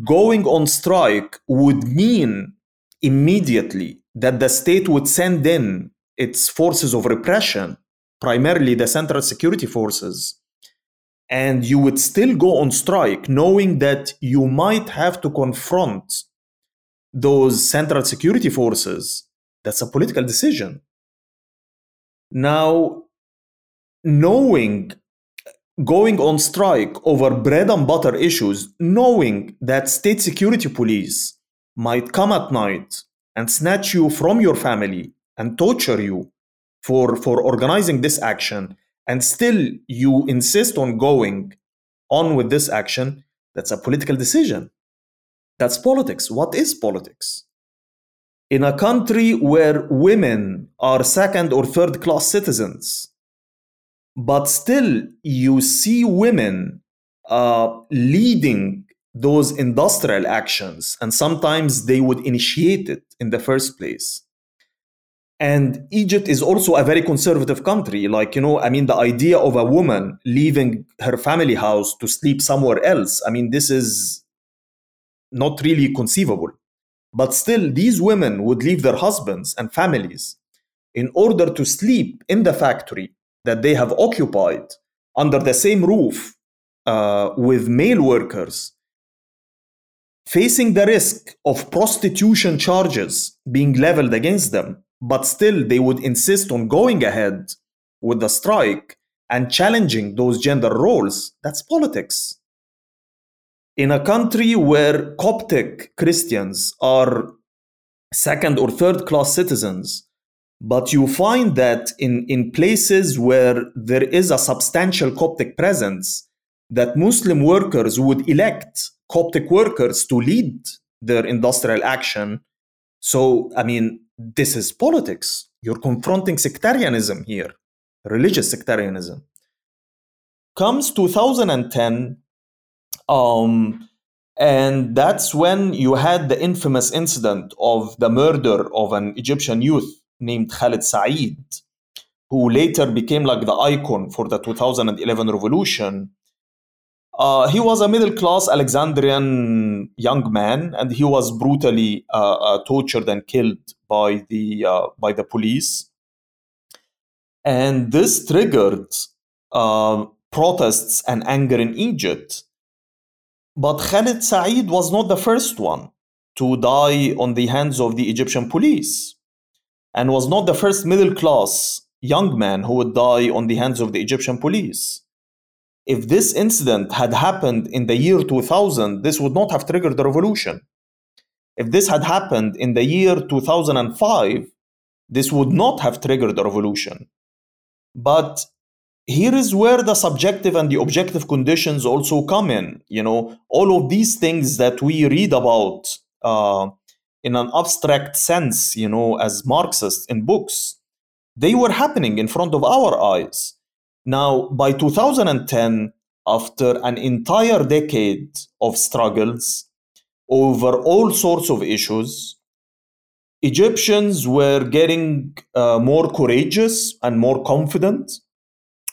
going on strike would mean immediately that the state would send in its forces of repression, primarily the central security forces, and you would still go on strike knowing that you might have to confront those central security forces, that's a political decision. Now, knowing going on strike over bread and butter issues, knowing that state security police might come at night and snatch you from your family and torture you for, for organizing this action, and still you insist on going on with this action, that's a political decision. That's politics. What is politics? In a country where women are second or third class citizens, but still you see women uh, leading those industrial actions, and sometimes they would initiate it in the first place. And Egypt is also a very conservative country. Like, you know, I mean, the idea of a woman leaving her family house to sleep somewhere else, I mean, this is not really conceivable. But still, these women would leave their husbands and families in order to sleep in the factory that they have occupied under the same roof uh, with male workers, facing the risk of prostitution charges being leveled against them, but still they would insist on going ahead with the strike and challenging those gender roles. That's politics in a country where Coptic Christians are second or third class citizens, but you find that in, in places where there is a substantial Coptic presence, that Muslim workers would elect Coptic workers to lead their industrial action. So, I mean, this is politics. You're confronting sectarianism here, religious sectarianism. Comes 2010, um, and that's when you had the infamous incident of the murder of an Egyptian youth named Khalid Said, who later became like the icon for the 2011 revolution. Uh, he was a middle class Alexandrian young man, and he was brutally uh, uh, tortured and killed by the uh, by the police. And this triggered uh, protests and anger in Egypt but Khalid Said was not the first one to die on the hands of the Egyptian police and was not the first middle class young man who would die on the hands of the Egyptian police. If this incident had happened in the year 2000, this would not have triggered the revolution. If this had happened in the year 2005, this would not have triggered the revolution. But here is where the subjective and the objective conditions also come in you know all of these things that we read about uh, in an abstract sense you know as marxists in books they were happening in front of our eyes now by 2010 after an entire decade of struggles over all sorts of issues egyptians were getting uh, more courageous and more confident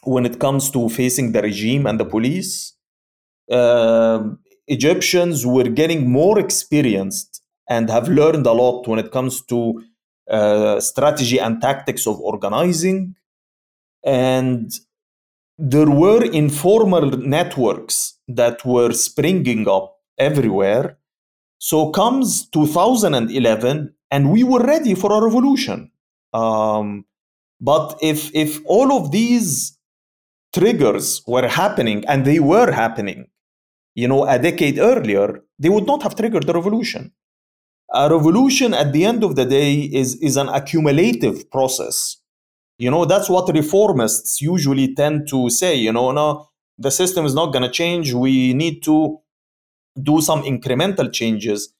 when it comes to facing the regime and the police. Uh, Egyptians were getting more experienced and have learned a lot when it comes to uh, strategy and tactics of organizing. And there were informal networks that were springing up everywhere. So comes 2011, and we were ready for a revolution. Um, but if if all of these triggers were happening and they were happening you know a decade earlier they would not have triggered the revolution a revolution at the end of the day is is an accumulative process you know that's what reformists usually tend to say you know no the system is not going to change. We need to do some incremental changes.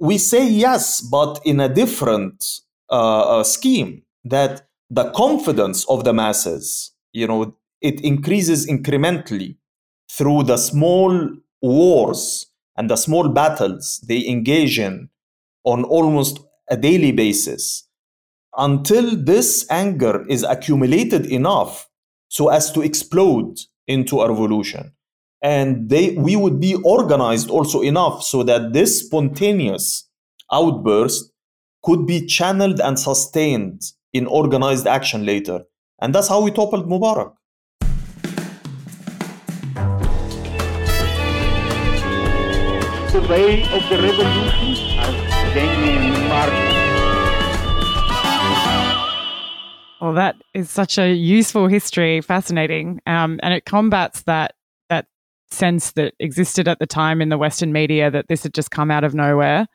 We say yes but in a different uh, uh, scheme that the confidence of the masses you know it increases incrementally through the small wars and the small battles they engage in on almost a daily basis until this anger is accumulated enough so as to explode into a revolution. And they we would be organized also enough so that this spontaneous outburst could be channeled and sustained in organized action later. And that's how we toppled mubarak. The way of the revolution as Jamie Martin. Well, that is such a useful history, fascinating, um, and it combats that that sense that existed at the time in the Western media that this had just come out of nowhere.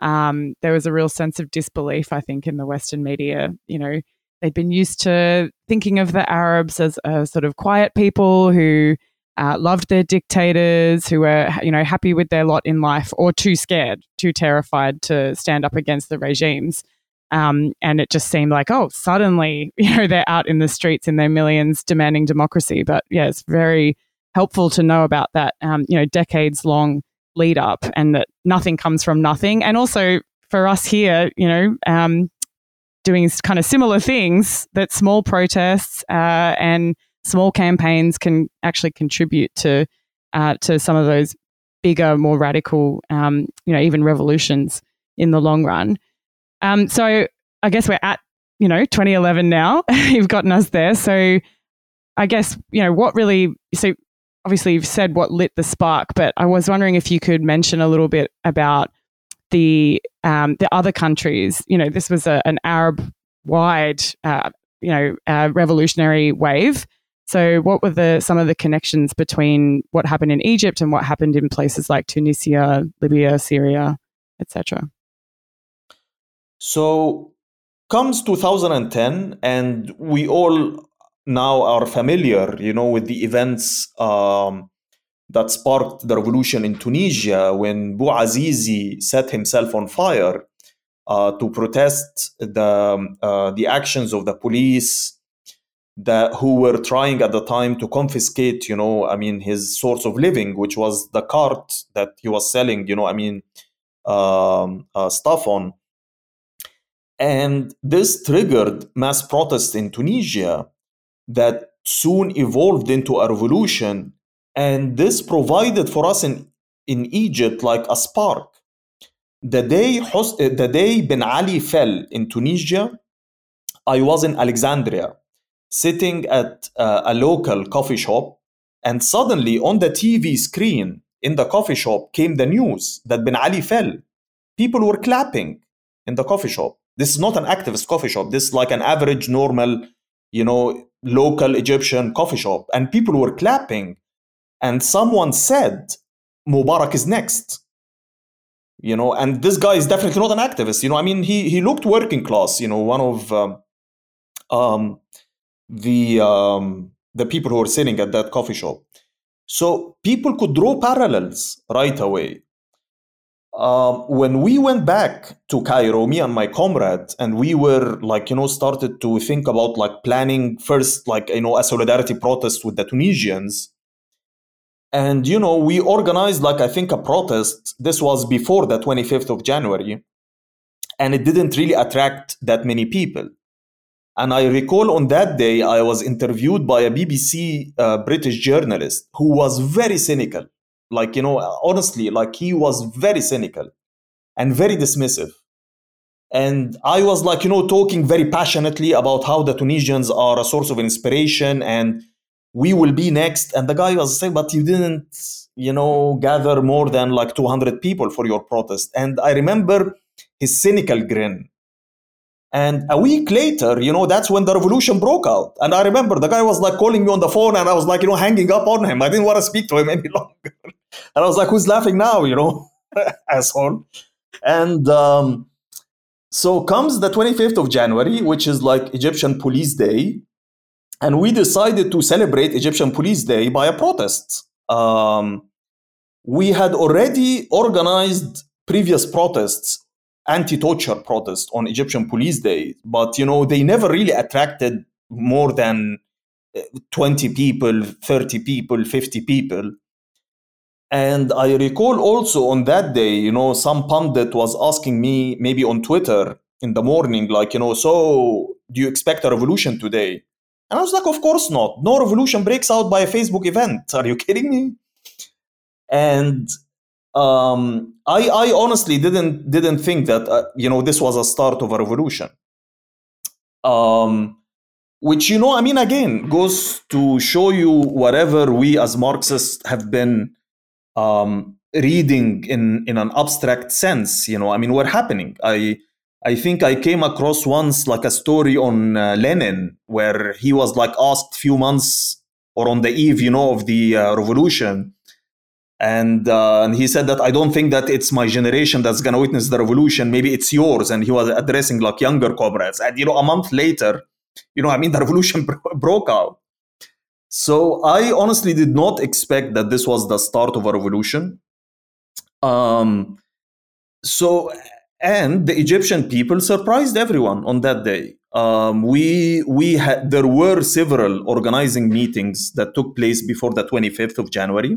Um, there was a real sense of disbelief, I think, in the Western media. You know, they'd been used to thinking of the Arabs as a sort of quiet people who uh, loved their dictators, who were you know happy with their lot in life, or too scared, too terrified to stand up against the regimes. Um, and it just seemed like, oh, suddenly, you know, they're out in the streets in their millions demanding democracy. But yeah, it's very helpful to know about that, um, you know, decades long lead up and that nothing comes from nothing. And also for us here, you know, um, doing kind of similar things that small protests uh, and small campaigns can actually contribute to uh, to some of those bigger, more radical, um, you know, even revolutions in the long run. Um, so I guess we're at you know 2011 now. you've gotten us there. So I guess you know what really. So obviously you've said what lit the spark, but I was wondering if you could mention a little bit about the um, the other countries. You know, this was a, an Arab wide, uh, you know, uh, revolutionary wave. So, what were the some of the connections between what happened in Egypt and what happened in places like Tunisia, Libya, Syria, etc.? So, comes 2010, and we all now are familiar, you know, with the events um, that sparked the revolution in Tunisia when Bouazizi set himself on fire uh, to protest the uh, the actions of the police that who were trying at the time to confiscate, you know, I mean, his source of living, which was the cart that he was selling, you know, I mean, um, uh, stuff on. And this triggered mass protests in Tunisia that soon evolved into a revolution. And this provided for us in, in Egypt like a spark. The day, the day Ben Ali fell in Tunisia, I was in Alexandria sitting at uh, a local coffee shop, and suddenly on the TV screen in the coffee shop came the news that Ben Ali fell. People were clapping in the coffee shop. This is not an activist coffee shop. This is like an average, normal, you know, local Egyptian coffee shop. And people were clapping. And someone said, Mubarak is next. You know, and this guy is definitely not an activist. You know, I mean, he he looked working class. You know, one of um, um, the um, the people who were sitting at that coffee shop. So people could draw parallels right away. Um, when we went back to Cairo, me and my comrade, and we were like, you know, started to think about like planning first, like, you know, a solidarity protest with the Tunisians. And, you know, we organized, like, I think a protest. This was before the 25th of January. And it didn't really attract that many people. And I recall on that day, I was interviewed by a BBC uh, British journalist who was very cynical like, you know, honestly, like he was very cynical and very dismissive. And I was like, you know, talking very passionately about how the Tunisians are a source of inspiration and we will be next. And the guy was saying, but you didn't, you know, gather more than like 200 people for your protest. And I remember his cynical grin. And a week later, you know, that's when the revolution broke out. And I remember the guy was like calling me on the phone and I was like, you know, hanging up on him. I didn't want to speak to him any longer. And I was like, who's laughing now, you know, asshole. And um, so comes the 25th of January, which is like Egyptian Police Day. And we decided to celebrate Egyptian Police Day by a protest. Um, we had already organized previous protests anti-torture protests on Egyptian Police Day, but you know they never really attracted more than uh, 20 people, 30 people, 50 people. And I recall also on that day, you know, some pundit was asking me maybe on Twitter in the morning, like, you know, so do you expect a revolution today? And I was like, of course not. No revolution breaks out by a Facebook event. Are you kidding me? And um, I, I honestly didn't didn't think that uh, you know this was a start of a revolution. Um, which you know, I mean, again, goes to show you whatever we as Marxists have been um, reading in in an abstract sense. You know, I mean, what happening. I I think I came across once like a story on uh, Lenin where he was like asked few months or on the eve, you know, of the uh, revolution. And, uh, and he said that I don't think that it's my generation that's going to witness the revolution. Maybe it's yours. And he was addressing like younger comrades. And, you know, a month later, you know, I mean, the revolution broke out. So I honestly did not expect that this was the start of a revolution. Um, so and the Egyptian people surprised everyone on that day. Um, we we had there were several organizing meetings that took place before the 25th of January,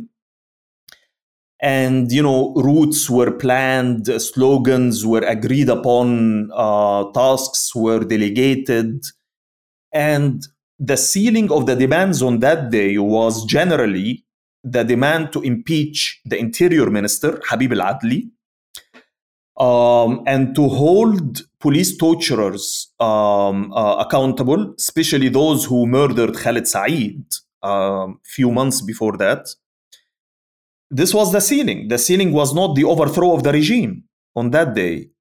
and you know routes were planned, slogans were agreed upon, uh, tasks were delegated, and the ceiling of the demands on that day was generally the demand to impeach the interior minister Habib al Adli um, and to hold police torturers um, uh, accountable, especially those who murdered Khalid Saeed a um, few months before that. This was the ceiling. The ceiling was not the overthrow of the regime on that day.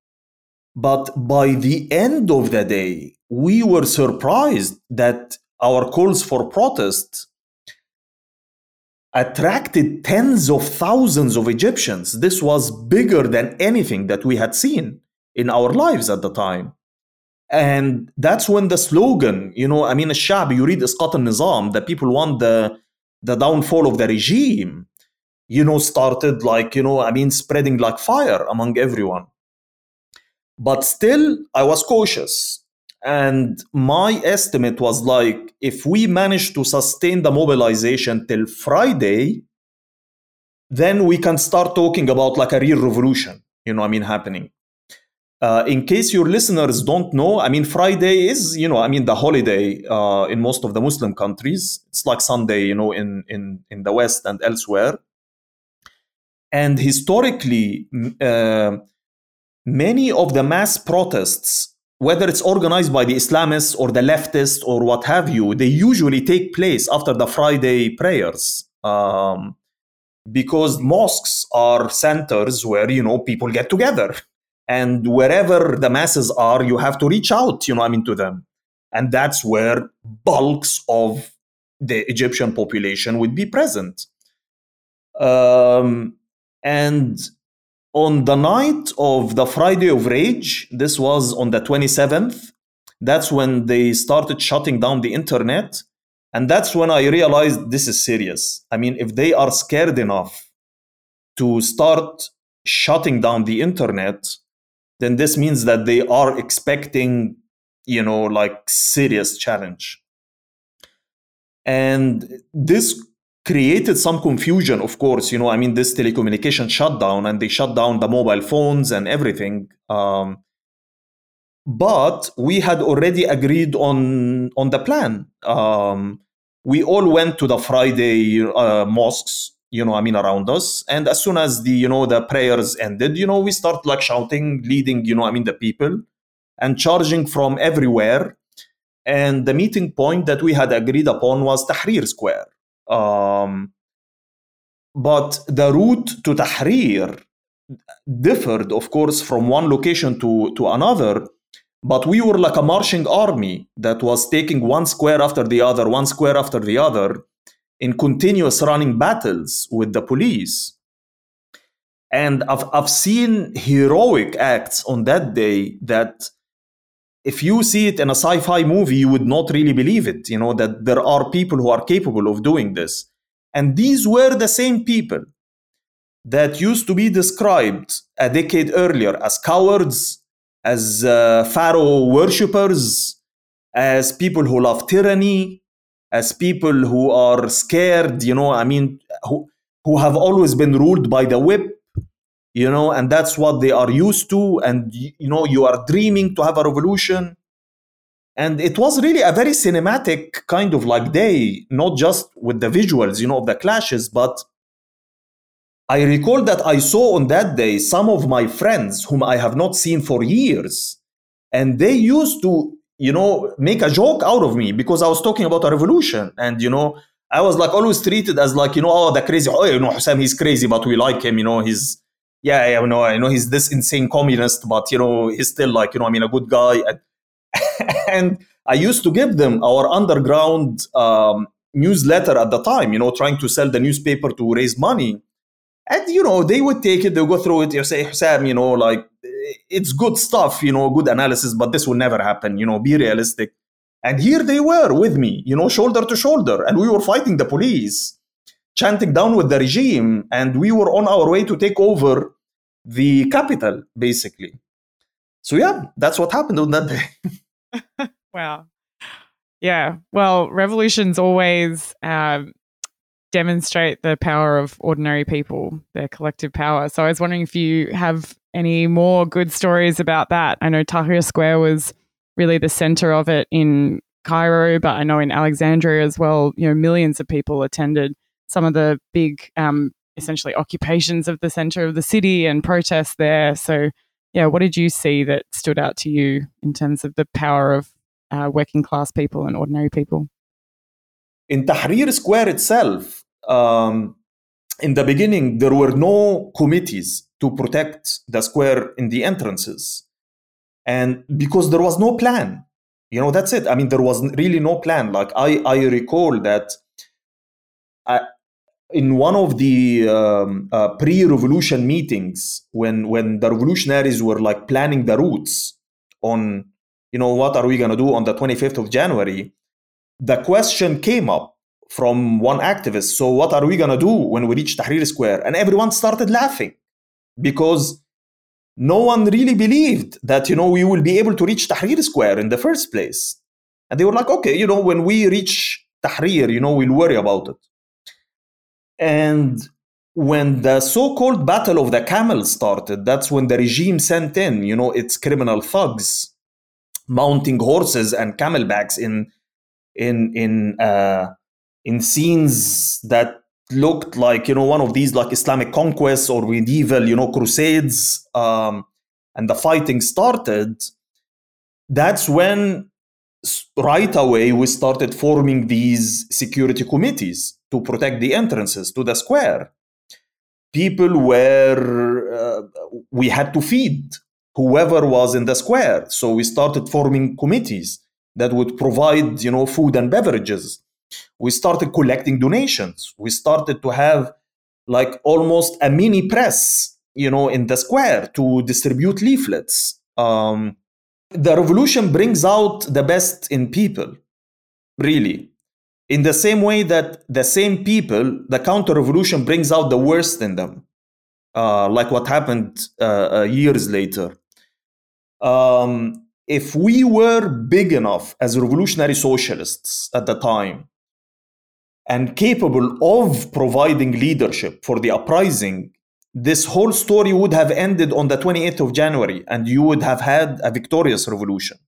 But by the end of the day, we were surprised that our calls for protest attracted tens of thousands of Egyptians. This was bigger than anything that we had seen in our lives at the time. And that's when the slogan, you know, I mean, Shab, yurid Isqat al Nizam, the people want the, the downfall of the regime, you know, started like, you know, I mean, spreading like fire among everyone. But still, I was cautious and my estimate was like if we manage to sustain the mobilization till Friday, then we can start talking about like a real revolution, you know, I mean, happening. Uh, in case your listeners don't know, I mean, Friday is, you know, I mean, the holiday uh, in most of the Muslim countries. It's like Sunday, you know, in in in the West and elsewhere. And historically, uh, many of the mass protests whether it's organized by the Islamists or the leftists or what have you, they usually take place after the Friday prayers. Um, because mosques are centers where, you know, people get together. And wherever the masses are, you have to reach out, you know, I mean, to them. And that's where bulks of the Egyptian population would be present. Um, and on the night of the Friday of Rage, this was on the 27th, that's when they started shutting down the internet. And that's when I realized this is serious. I mean, if they are scared enough to start shutting down the internet, then this means that they are expecting, you know, like serious challenge. And this created some confusion, of course. You know, I mean, this telecommunication shutdown and they shut down the mobile phones and everything. Um, but we had already agreed on on the plan. Um, we all went to the Friday uh, mosques, you know, I mean, around us. And as soon as the, you know, the prayers ended, you know, we start like shouting, leading, you know, I mean, the people and charging from everywhere. And the meeting point that we had agreed upon was Tahrir Square. Um, but the route to Tahrir differed, of course, from one location to, to another. But we were like a marching army that was taking one square after the other, one square after the other, in continuous running battles with the police. And I've, I've seen heroic acts on that day that if you see it in a sci-fi movie you would not really believe it you know that there are people who are capable of doing this. And these were the same people that used to be described a decade earlier as cowards as uh, pharaoh worshippers as people who love tyranny as people who are scared you know i mean who, who have always been ruled by the whip you know and that's what they are used to and you know you are dreaming to have a revolution. And it was really a very cinematic kind of like day not just with the visuals you know of the clashes but i recall that i saw on that day some of my friends whom i have not seen for years and they used to you know make a joke out of me because i was talking about a revolution. And you know i was like always treated as like you know oh the crazy oh you know Hossam he's crazy but we like him you know he's yeah, yeah, no, I know he's this insane communist, but you know, he's still like, you know, I mean, a good guy. And, I used to give them our underground um, newsletter at the time, you know, trying to sell the newspaper to raise money. And, you know, they would take it, they'll go through it, you say, Sam, you know, like, it's good stuff, you know, good analysis, but this will never happen, you know, be realistic. And here they were with me, you know, shoulder to shoulder. And we were fighting the police, chanting down with the regime. And we were on our way to take over the capital, basically. So, yeah, that's what happened on that day. wow. Yeah. Well, revolutions always um, demonstrate the power of ordinary people, their collective power. So I was wondering if you have any more good stories about that. I know Tahrir Square was really the center of it in Cairo, but I know in Alexandria as well, you know, millions of people attended some of the big, um, essentially occupations of the center of the city and protests there. So, yeah, what did you see that stood out to you in terms of the power of uh, working class people and ordinary people? In Tahrir Square itself, um, in the beginning, there were no committees to protect the square in the entrances. And because there was no plan, you know, that's it. I mean, there was really no plan. Like, I, I recall that I, uh, in one of the um, uh, pre-revolution meetings when when the revolutionaries were like planning the routes on you know what are we going to do on the 25th of january the question came up from one activist so what are we going to do when we reach tahrir square? And everyone started laughing because no one really believed that you know we will be able to reach tahrir square in the first place. And they were like okay you know when we reach tahrir you know we'll worry about it and when the so-called battle of the camels started that's when the regime sent in you know its criminal thugs mounting horses and camelbacks in in in uh, in scenes that looked like you know one of these like Islamic conquests or medieval you know crusades, um, and the fighting started. That's when right away we started forming these security committees to protect the entrances to the square. People were uh, we had to feed whoever was in the square. So we started forming committees that would provide, you know, food and beverages. We started collecting donations. We started to have like almost a mini press, you know, in the square to distribute leaflets. Um, the revolution brings out the best in people, really. In the same way that the same people, the counter revolution brings out the worst in them, uh, like what happened uh, uh, years later um, if we were big enough as revolutionary socialists at the time and capable of providing leadership for the uprising, this whole story would have ended on the 28th of January and you would have had a victorious revolution.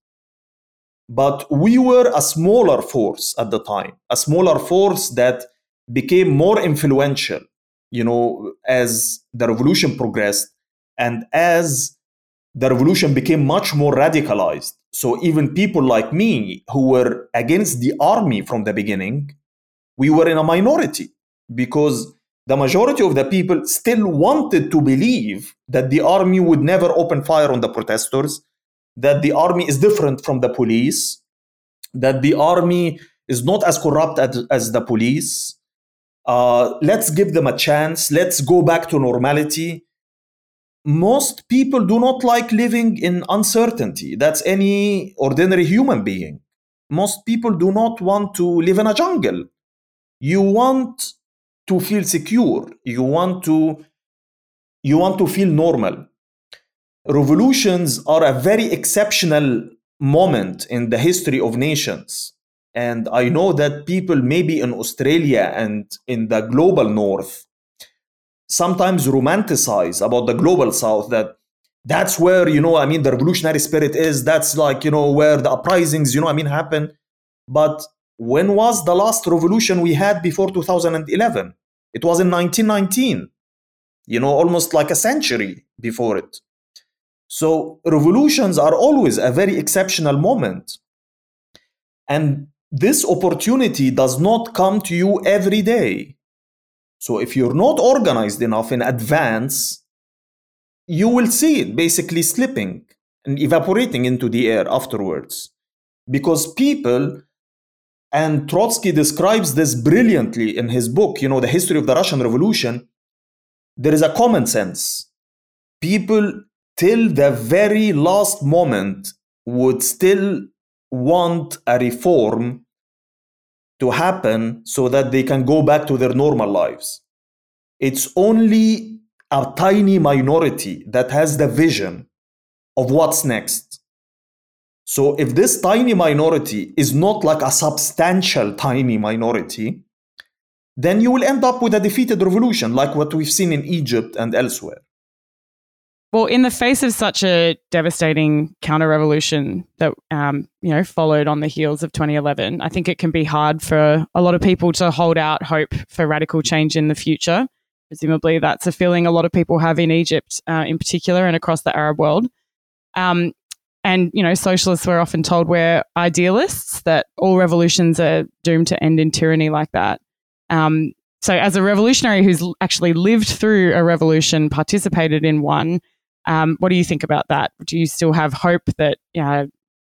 But we were a smaller force at the time, a smaller force that became more influential, you know, as the revolution progressed and as the revolution became much more radicalized. So even people like me who were against the army from the beginning, we were in a minority because the majority of the people still wanted to believe that the army would never open fire on the protesters, that the army is different from the police, that the army is not as corrupt as, as the police. Uh, let's give them a chance. Let's go back to normality most people do not like living in uncertainty. That's any ordinary human being. Most people do not want to live in a jungle. You want to feel secure. You want to you want to feel normal. Revolutions are a very exceptional moment in the history of nations. And I know that people maybe in Australia and in the global north sometimes romanticize about the global south that that's where you know i mean the revolutionary spirit is. That's like you know where the uprisings you know i mean happen. But when was the last revolution we had before 2011 it was in 1919 you know almost like a century before it so revolutions are always a very exceptional moment and this opportunity does not come to you every day so if you're not organized enough in advance, you will see it basically slipping and evaporating into the air afterwards. Because people, and Trotsky describes this brilliantly in his book, you know, The History of the Russian Revolution. There is a common sense. People, till the very last moment, would still want a reform to happen so that they can go back to their normal lives. It's only a tiny minority that has the vision of what's next. So if this tiny minority is not like a substantial tiny minority, then you will end up with a defeated revolution like what we've seen in Egypt and elsewhere. Well, in the face of such a devastating counter revolution that um, you know followed on the heels of 2011, I think it can be hard for a lot of people to hold out hope for radical change in the future. Presumably, that's a feeling a lot of people have in Egypt, uh, in particular, and across the Arab world. Um, and you know, socialists were often told we're idealists that all revolutions are doomed to end in tyranny like that. Um, so, as a revolutionary who's actually lived through a revolution, participated in one, um, what do you think about that? Do you still have hope that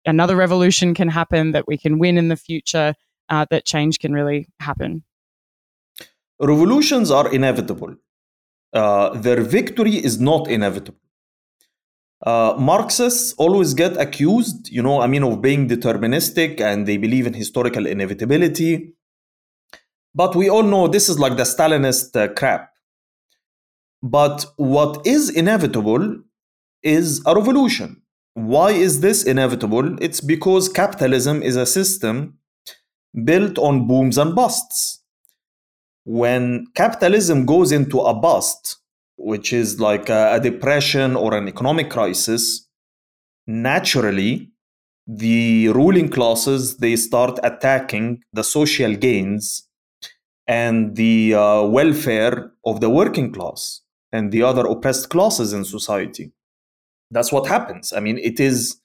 another revolution can happen, that we can win in the future, uh, that change can really happen? Revolutions are inevitable. Uh, their victory is not inevitable. Uh, Marxists always get accused, you know, I mean, of being deterministic and they believe in historical inevitability. But we all know this is like the Stalinist uh, crap. But what is inevitable is a revolution. Why is this inevitable? It's because capitalism is a system built on booms and busts. When capitalism goes into a bust, which is like a, depression or an economic crisis, naturally the ruling classes they start attacking the social gains and the uh, welfare of the working class and the other oppressed classes in society that's what happens. I mean it is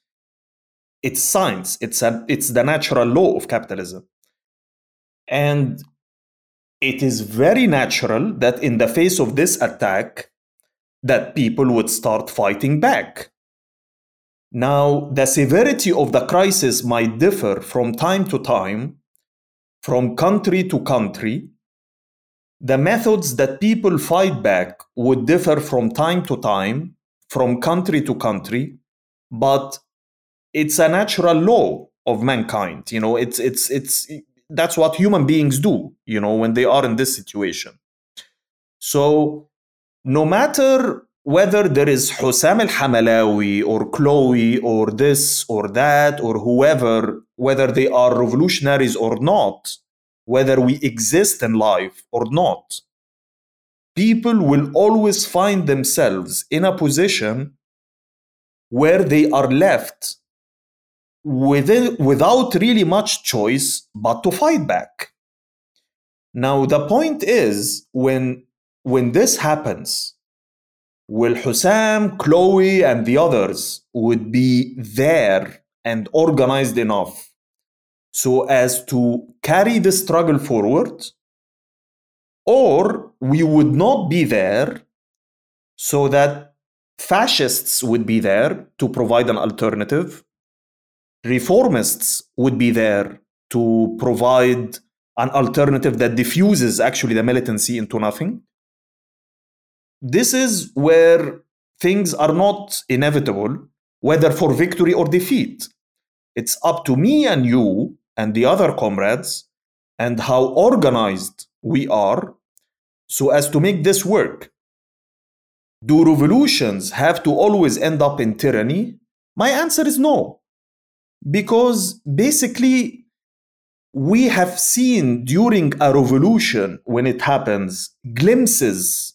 it's science. It's a, it's the natural law of capitalism. And it is very natural that in the face of this attack that people would start fighting back. Now the severity of the crisis might differ from time to time from country to country. The methods that people fight back would differ from time to time from country to country, but it's a natural law of mankind. You know, it's it's it's that's what human beings do. You know, when they are in this situation. So, no matter whether there is Hossam el Hamalawy or Chloe or this or that or whoever, whether they are revolutionaries or not, whether we exist in life or not, people will always find themselves in a position where they are left within, without really much choice but to fight back. Now, the point is when, when this happens, will Hossam, Chloe, and the others would be there and organized enough so as to carry the struggle forward or we would not be there so that fascists would be there to provide an alternative, reformists would be there to provide an alternative that diffuses actually the militancy into nothing. This is where things are not inevitable, whether for victory or defeat. It's up to me and you and the other comrades and how organized we are so as to make this work. Do revolutions have to always end up in tyranny? My answer is no. Because basically, we have seen during a revolution, when it happens, glimpses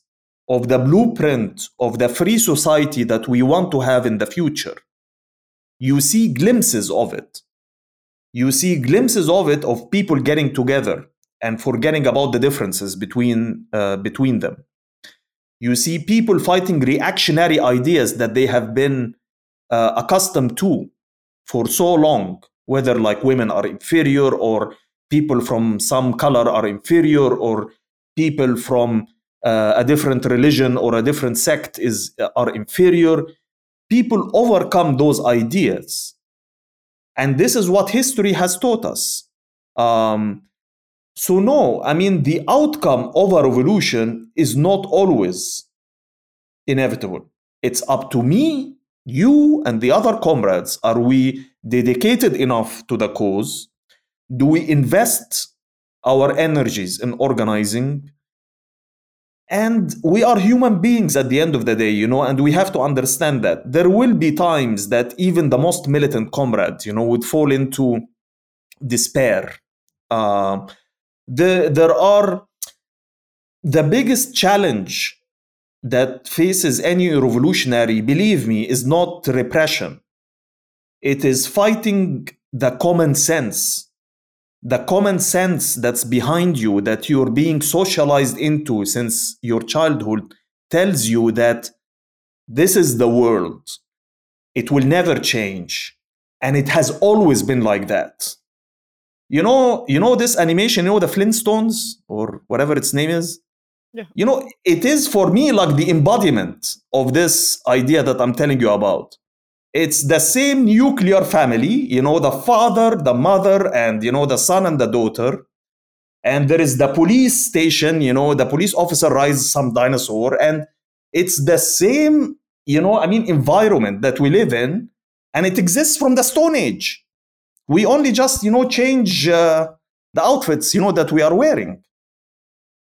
of the blueprint of the free society that we want to have in the future. You see glimpses of it. You see glimpses of it of people getting together, and forgetting about the differences between uh, between them. You see people fighting reactionary ideas that they have been uh, accustomed to for so long, whether like women are inferior or people from some color are inferior or people from uh, a different religion or a different sect is are inferior people overcome those ideas and this is what history has taught us. Um, so no i mean the outcome of a revolution is not always inevitable. It's up to me you and the other comrades. Are we dedicated enough to the cause? Do we invest our energies in organizing and we are human beings at the end of the day you know and we have to understand that. There will be times that even the most militant comrade you know would fall into despair. Uh, the, there are the biggest challenge that faces any revolutionary believe me is not repression. It is fighting the common sense the common sense that's behind you that you're being socialized into since your childhood tells you that this is the world. It will never change. And it has always been like that. You know, you know this animation, you know the Flintstones or whatever its name is? Yeah. You know, it is for me like the embodiment of this idea that I'm telling you about it's the same nuclear family you know the father the mother and you know the son and the daughter. And there is the police station you know the police officer rides some dinosaur and it's the same you know i mean environment that we live in and it exists from the stone age. We only just you know change uh, the outfits you know that we are wearing.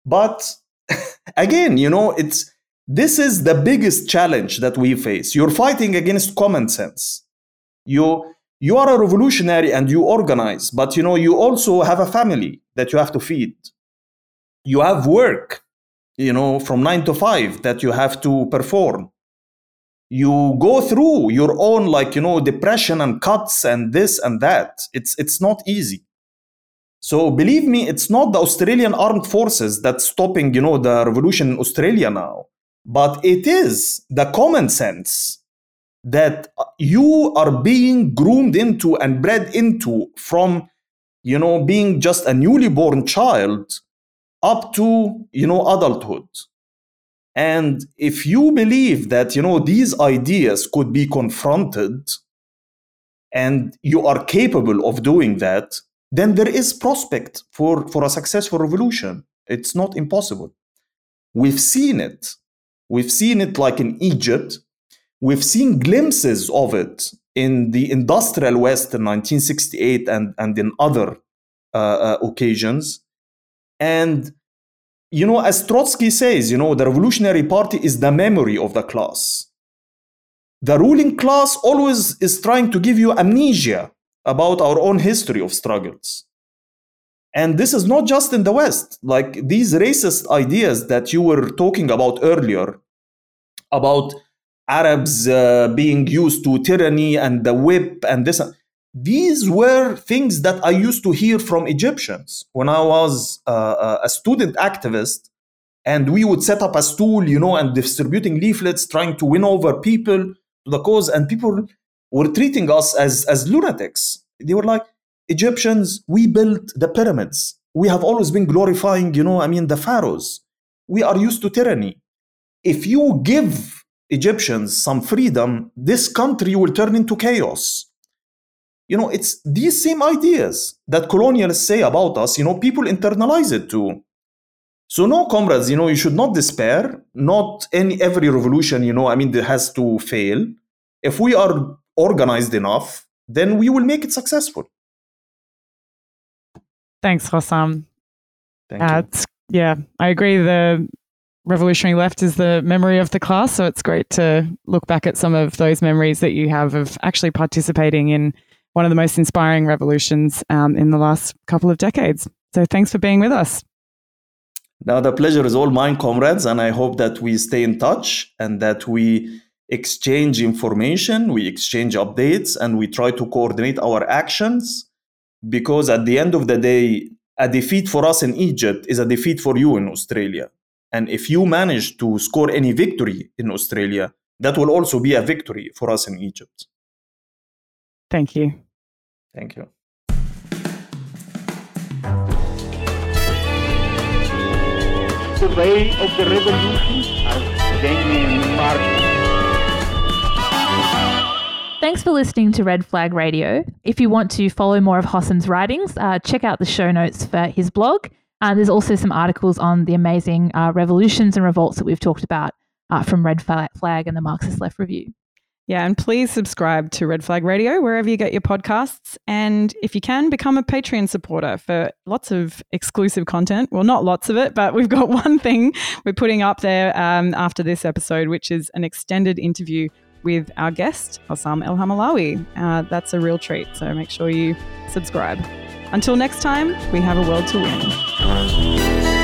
But again you know it's this is the biggest challenge that we face. You're fighting against common sense. You you are a revolutionary and you organize, but you know you also have a family that you have to feed. You have work, you know, from 9 to 5 that you have to perform. You go through your own like, you know, depression and cuts and this and that. It's it's not easy. So believe me, it's not the Australian armed forces that's stopping, you know, the revolution in Australia now but it is the common sense that you are being groomed into and bred into from you know being just a newly born child up to you know adulthood. And if you believe that you know these ideas could be confronted and you are capable of doing that then there is prospect for for a successful revolution. It's not impossible. We've seen it We've seen it like in Egypt. We've seen glimpses of it in the industrial West in 1968 and, and in other uh, uh, occasions. And, you know, as Trotsky says, you know, the Revolutionary Party is the memory of the class. The ruling class always is trying to give you amnesia about our own history of struggles. And this is not just in the West. Like these racist ideas that you were talking about earlier about Arabs uh, being used to tyranny and the whip and this. These were things that I used to hear from Egyptians when I was uh, uh, a student activist. And we would set up a stool, you know, and distributing leaflets, trying to win over people to the cause. And people were treating us as, as lunatics. They were like, Egyptians, we built the pyramids. We have always been glorifying, you know, I mean, the pharaohs. We are used to tyranny if you give Egyptians some freedom, this country will turn into chaos. You know, it's these same ideas that colonialists say about us, you know, people internalize it too. So no, comrades, you know, you should not despair. Not any every revolution, you know, I mean, it has to fail. If we are organized enough, then we will make it successful. Thanks, Hossam. Thank uh, yeah, I agree. The revolutionary left is the memory of the class. So it's great to look back at some of those memories that you have of actually participating in one of the most inspiring revolutions um, in the last couple of decades. So thanks for being with us. Now, the pleasure is all mine, comrades, and I hope that we stay in touch and that we exchange information, we exchange updates, and we try to coordinate our actions. Because at the end of the day, a defeat for us in Egypt is a defeat for you in Australia. And if you manage to score any victory in Australia, that will also be a victory for us in Egypt. Thank you. Thank you. the way of the revolution as Benjamin Martin. Thanks for listening to Red Flag Radio. If you want to follow more of Hossam's writings, uh, check out the show notes for his blog. Uh, there's also some articles on the amazing uh, revolutions and revolts that we've talked about uh, from Red Flag and the Marxist Left Review. Yeah, and please subscribe to Red Flag Radio wherever you get your podcasts. And if you can, become a Patreon supporter for lots of exclusive content. Well, not lots of it, but we've got one thing we're putting up there um, after this episode, which is an extended interview with our guest, Hossam El Hamalawy. Uh, that's a real treat, so make sure you subscribe. Until next time, we have a world to win.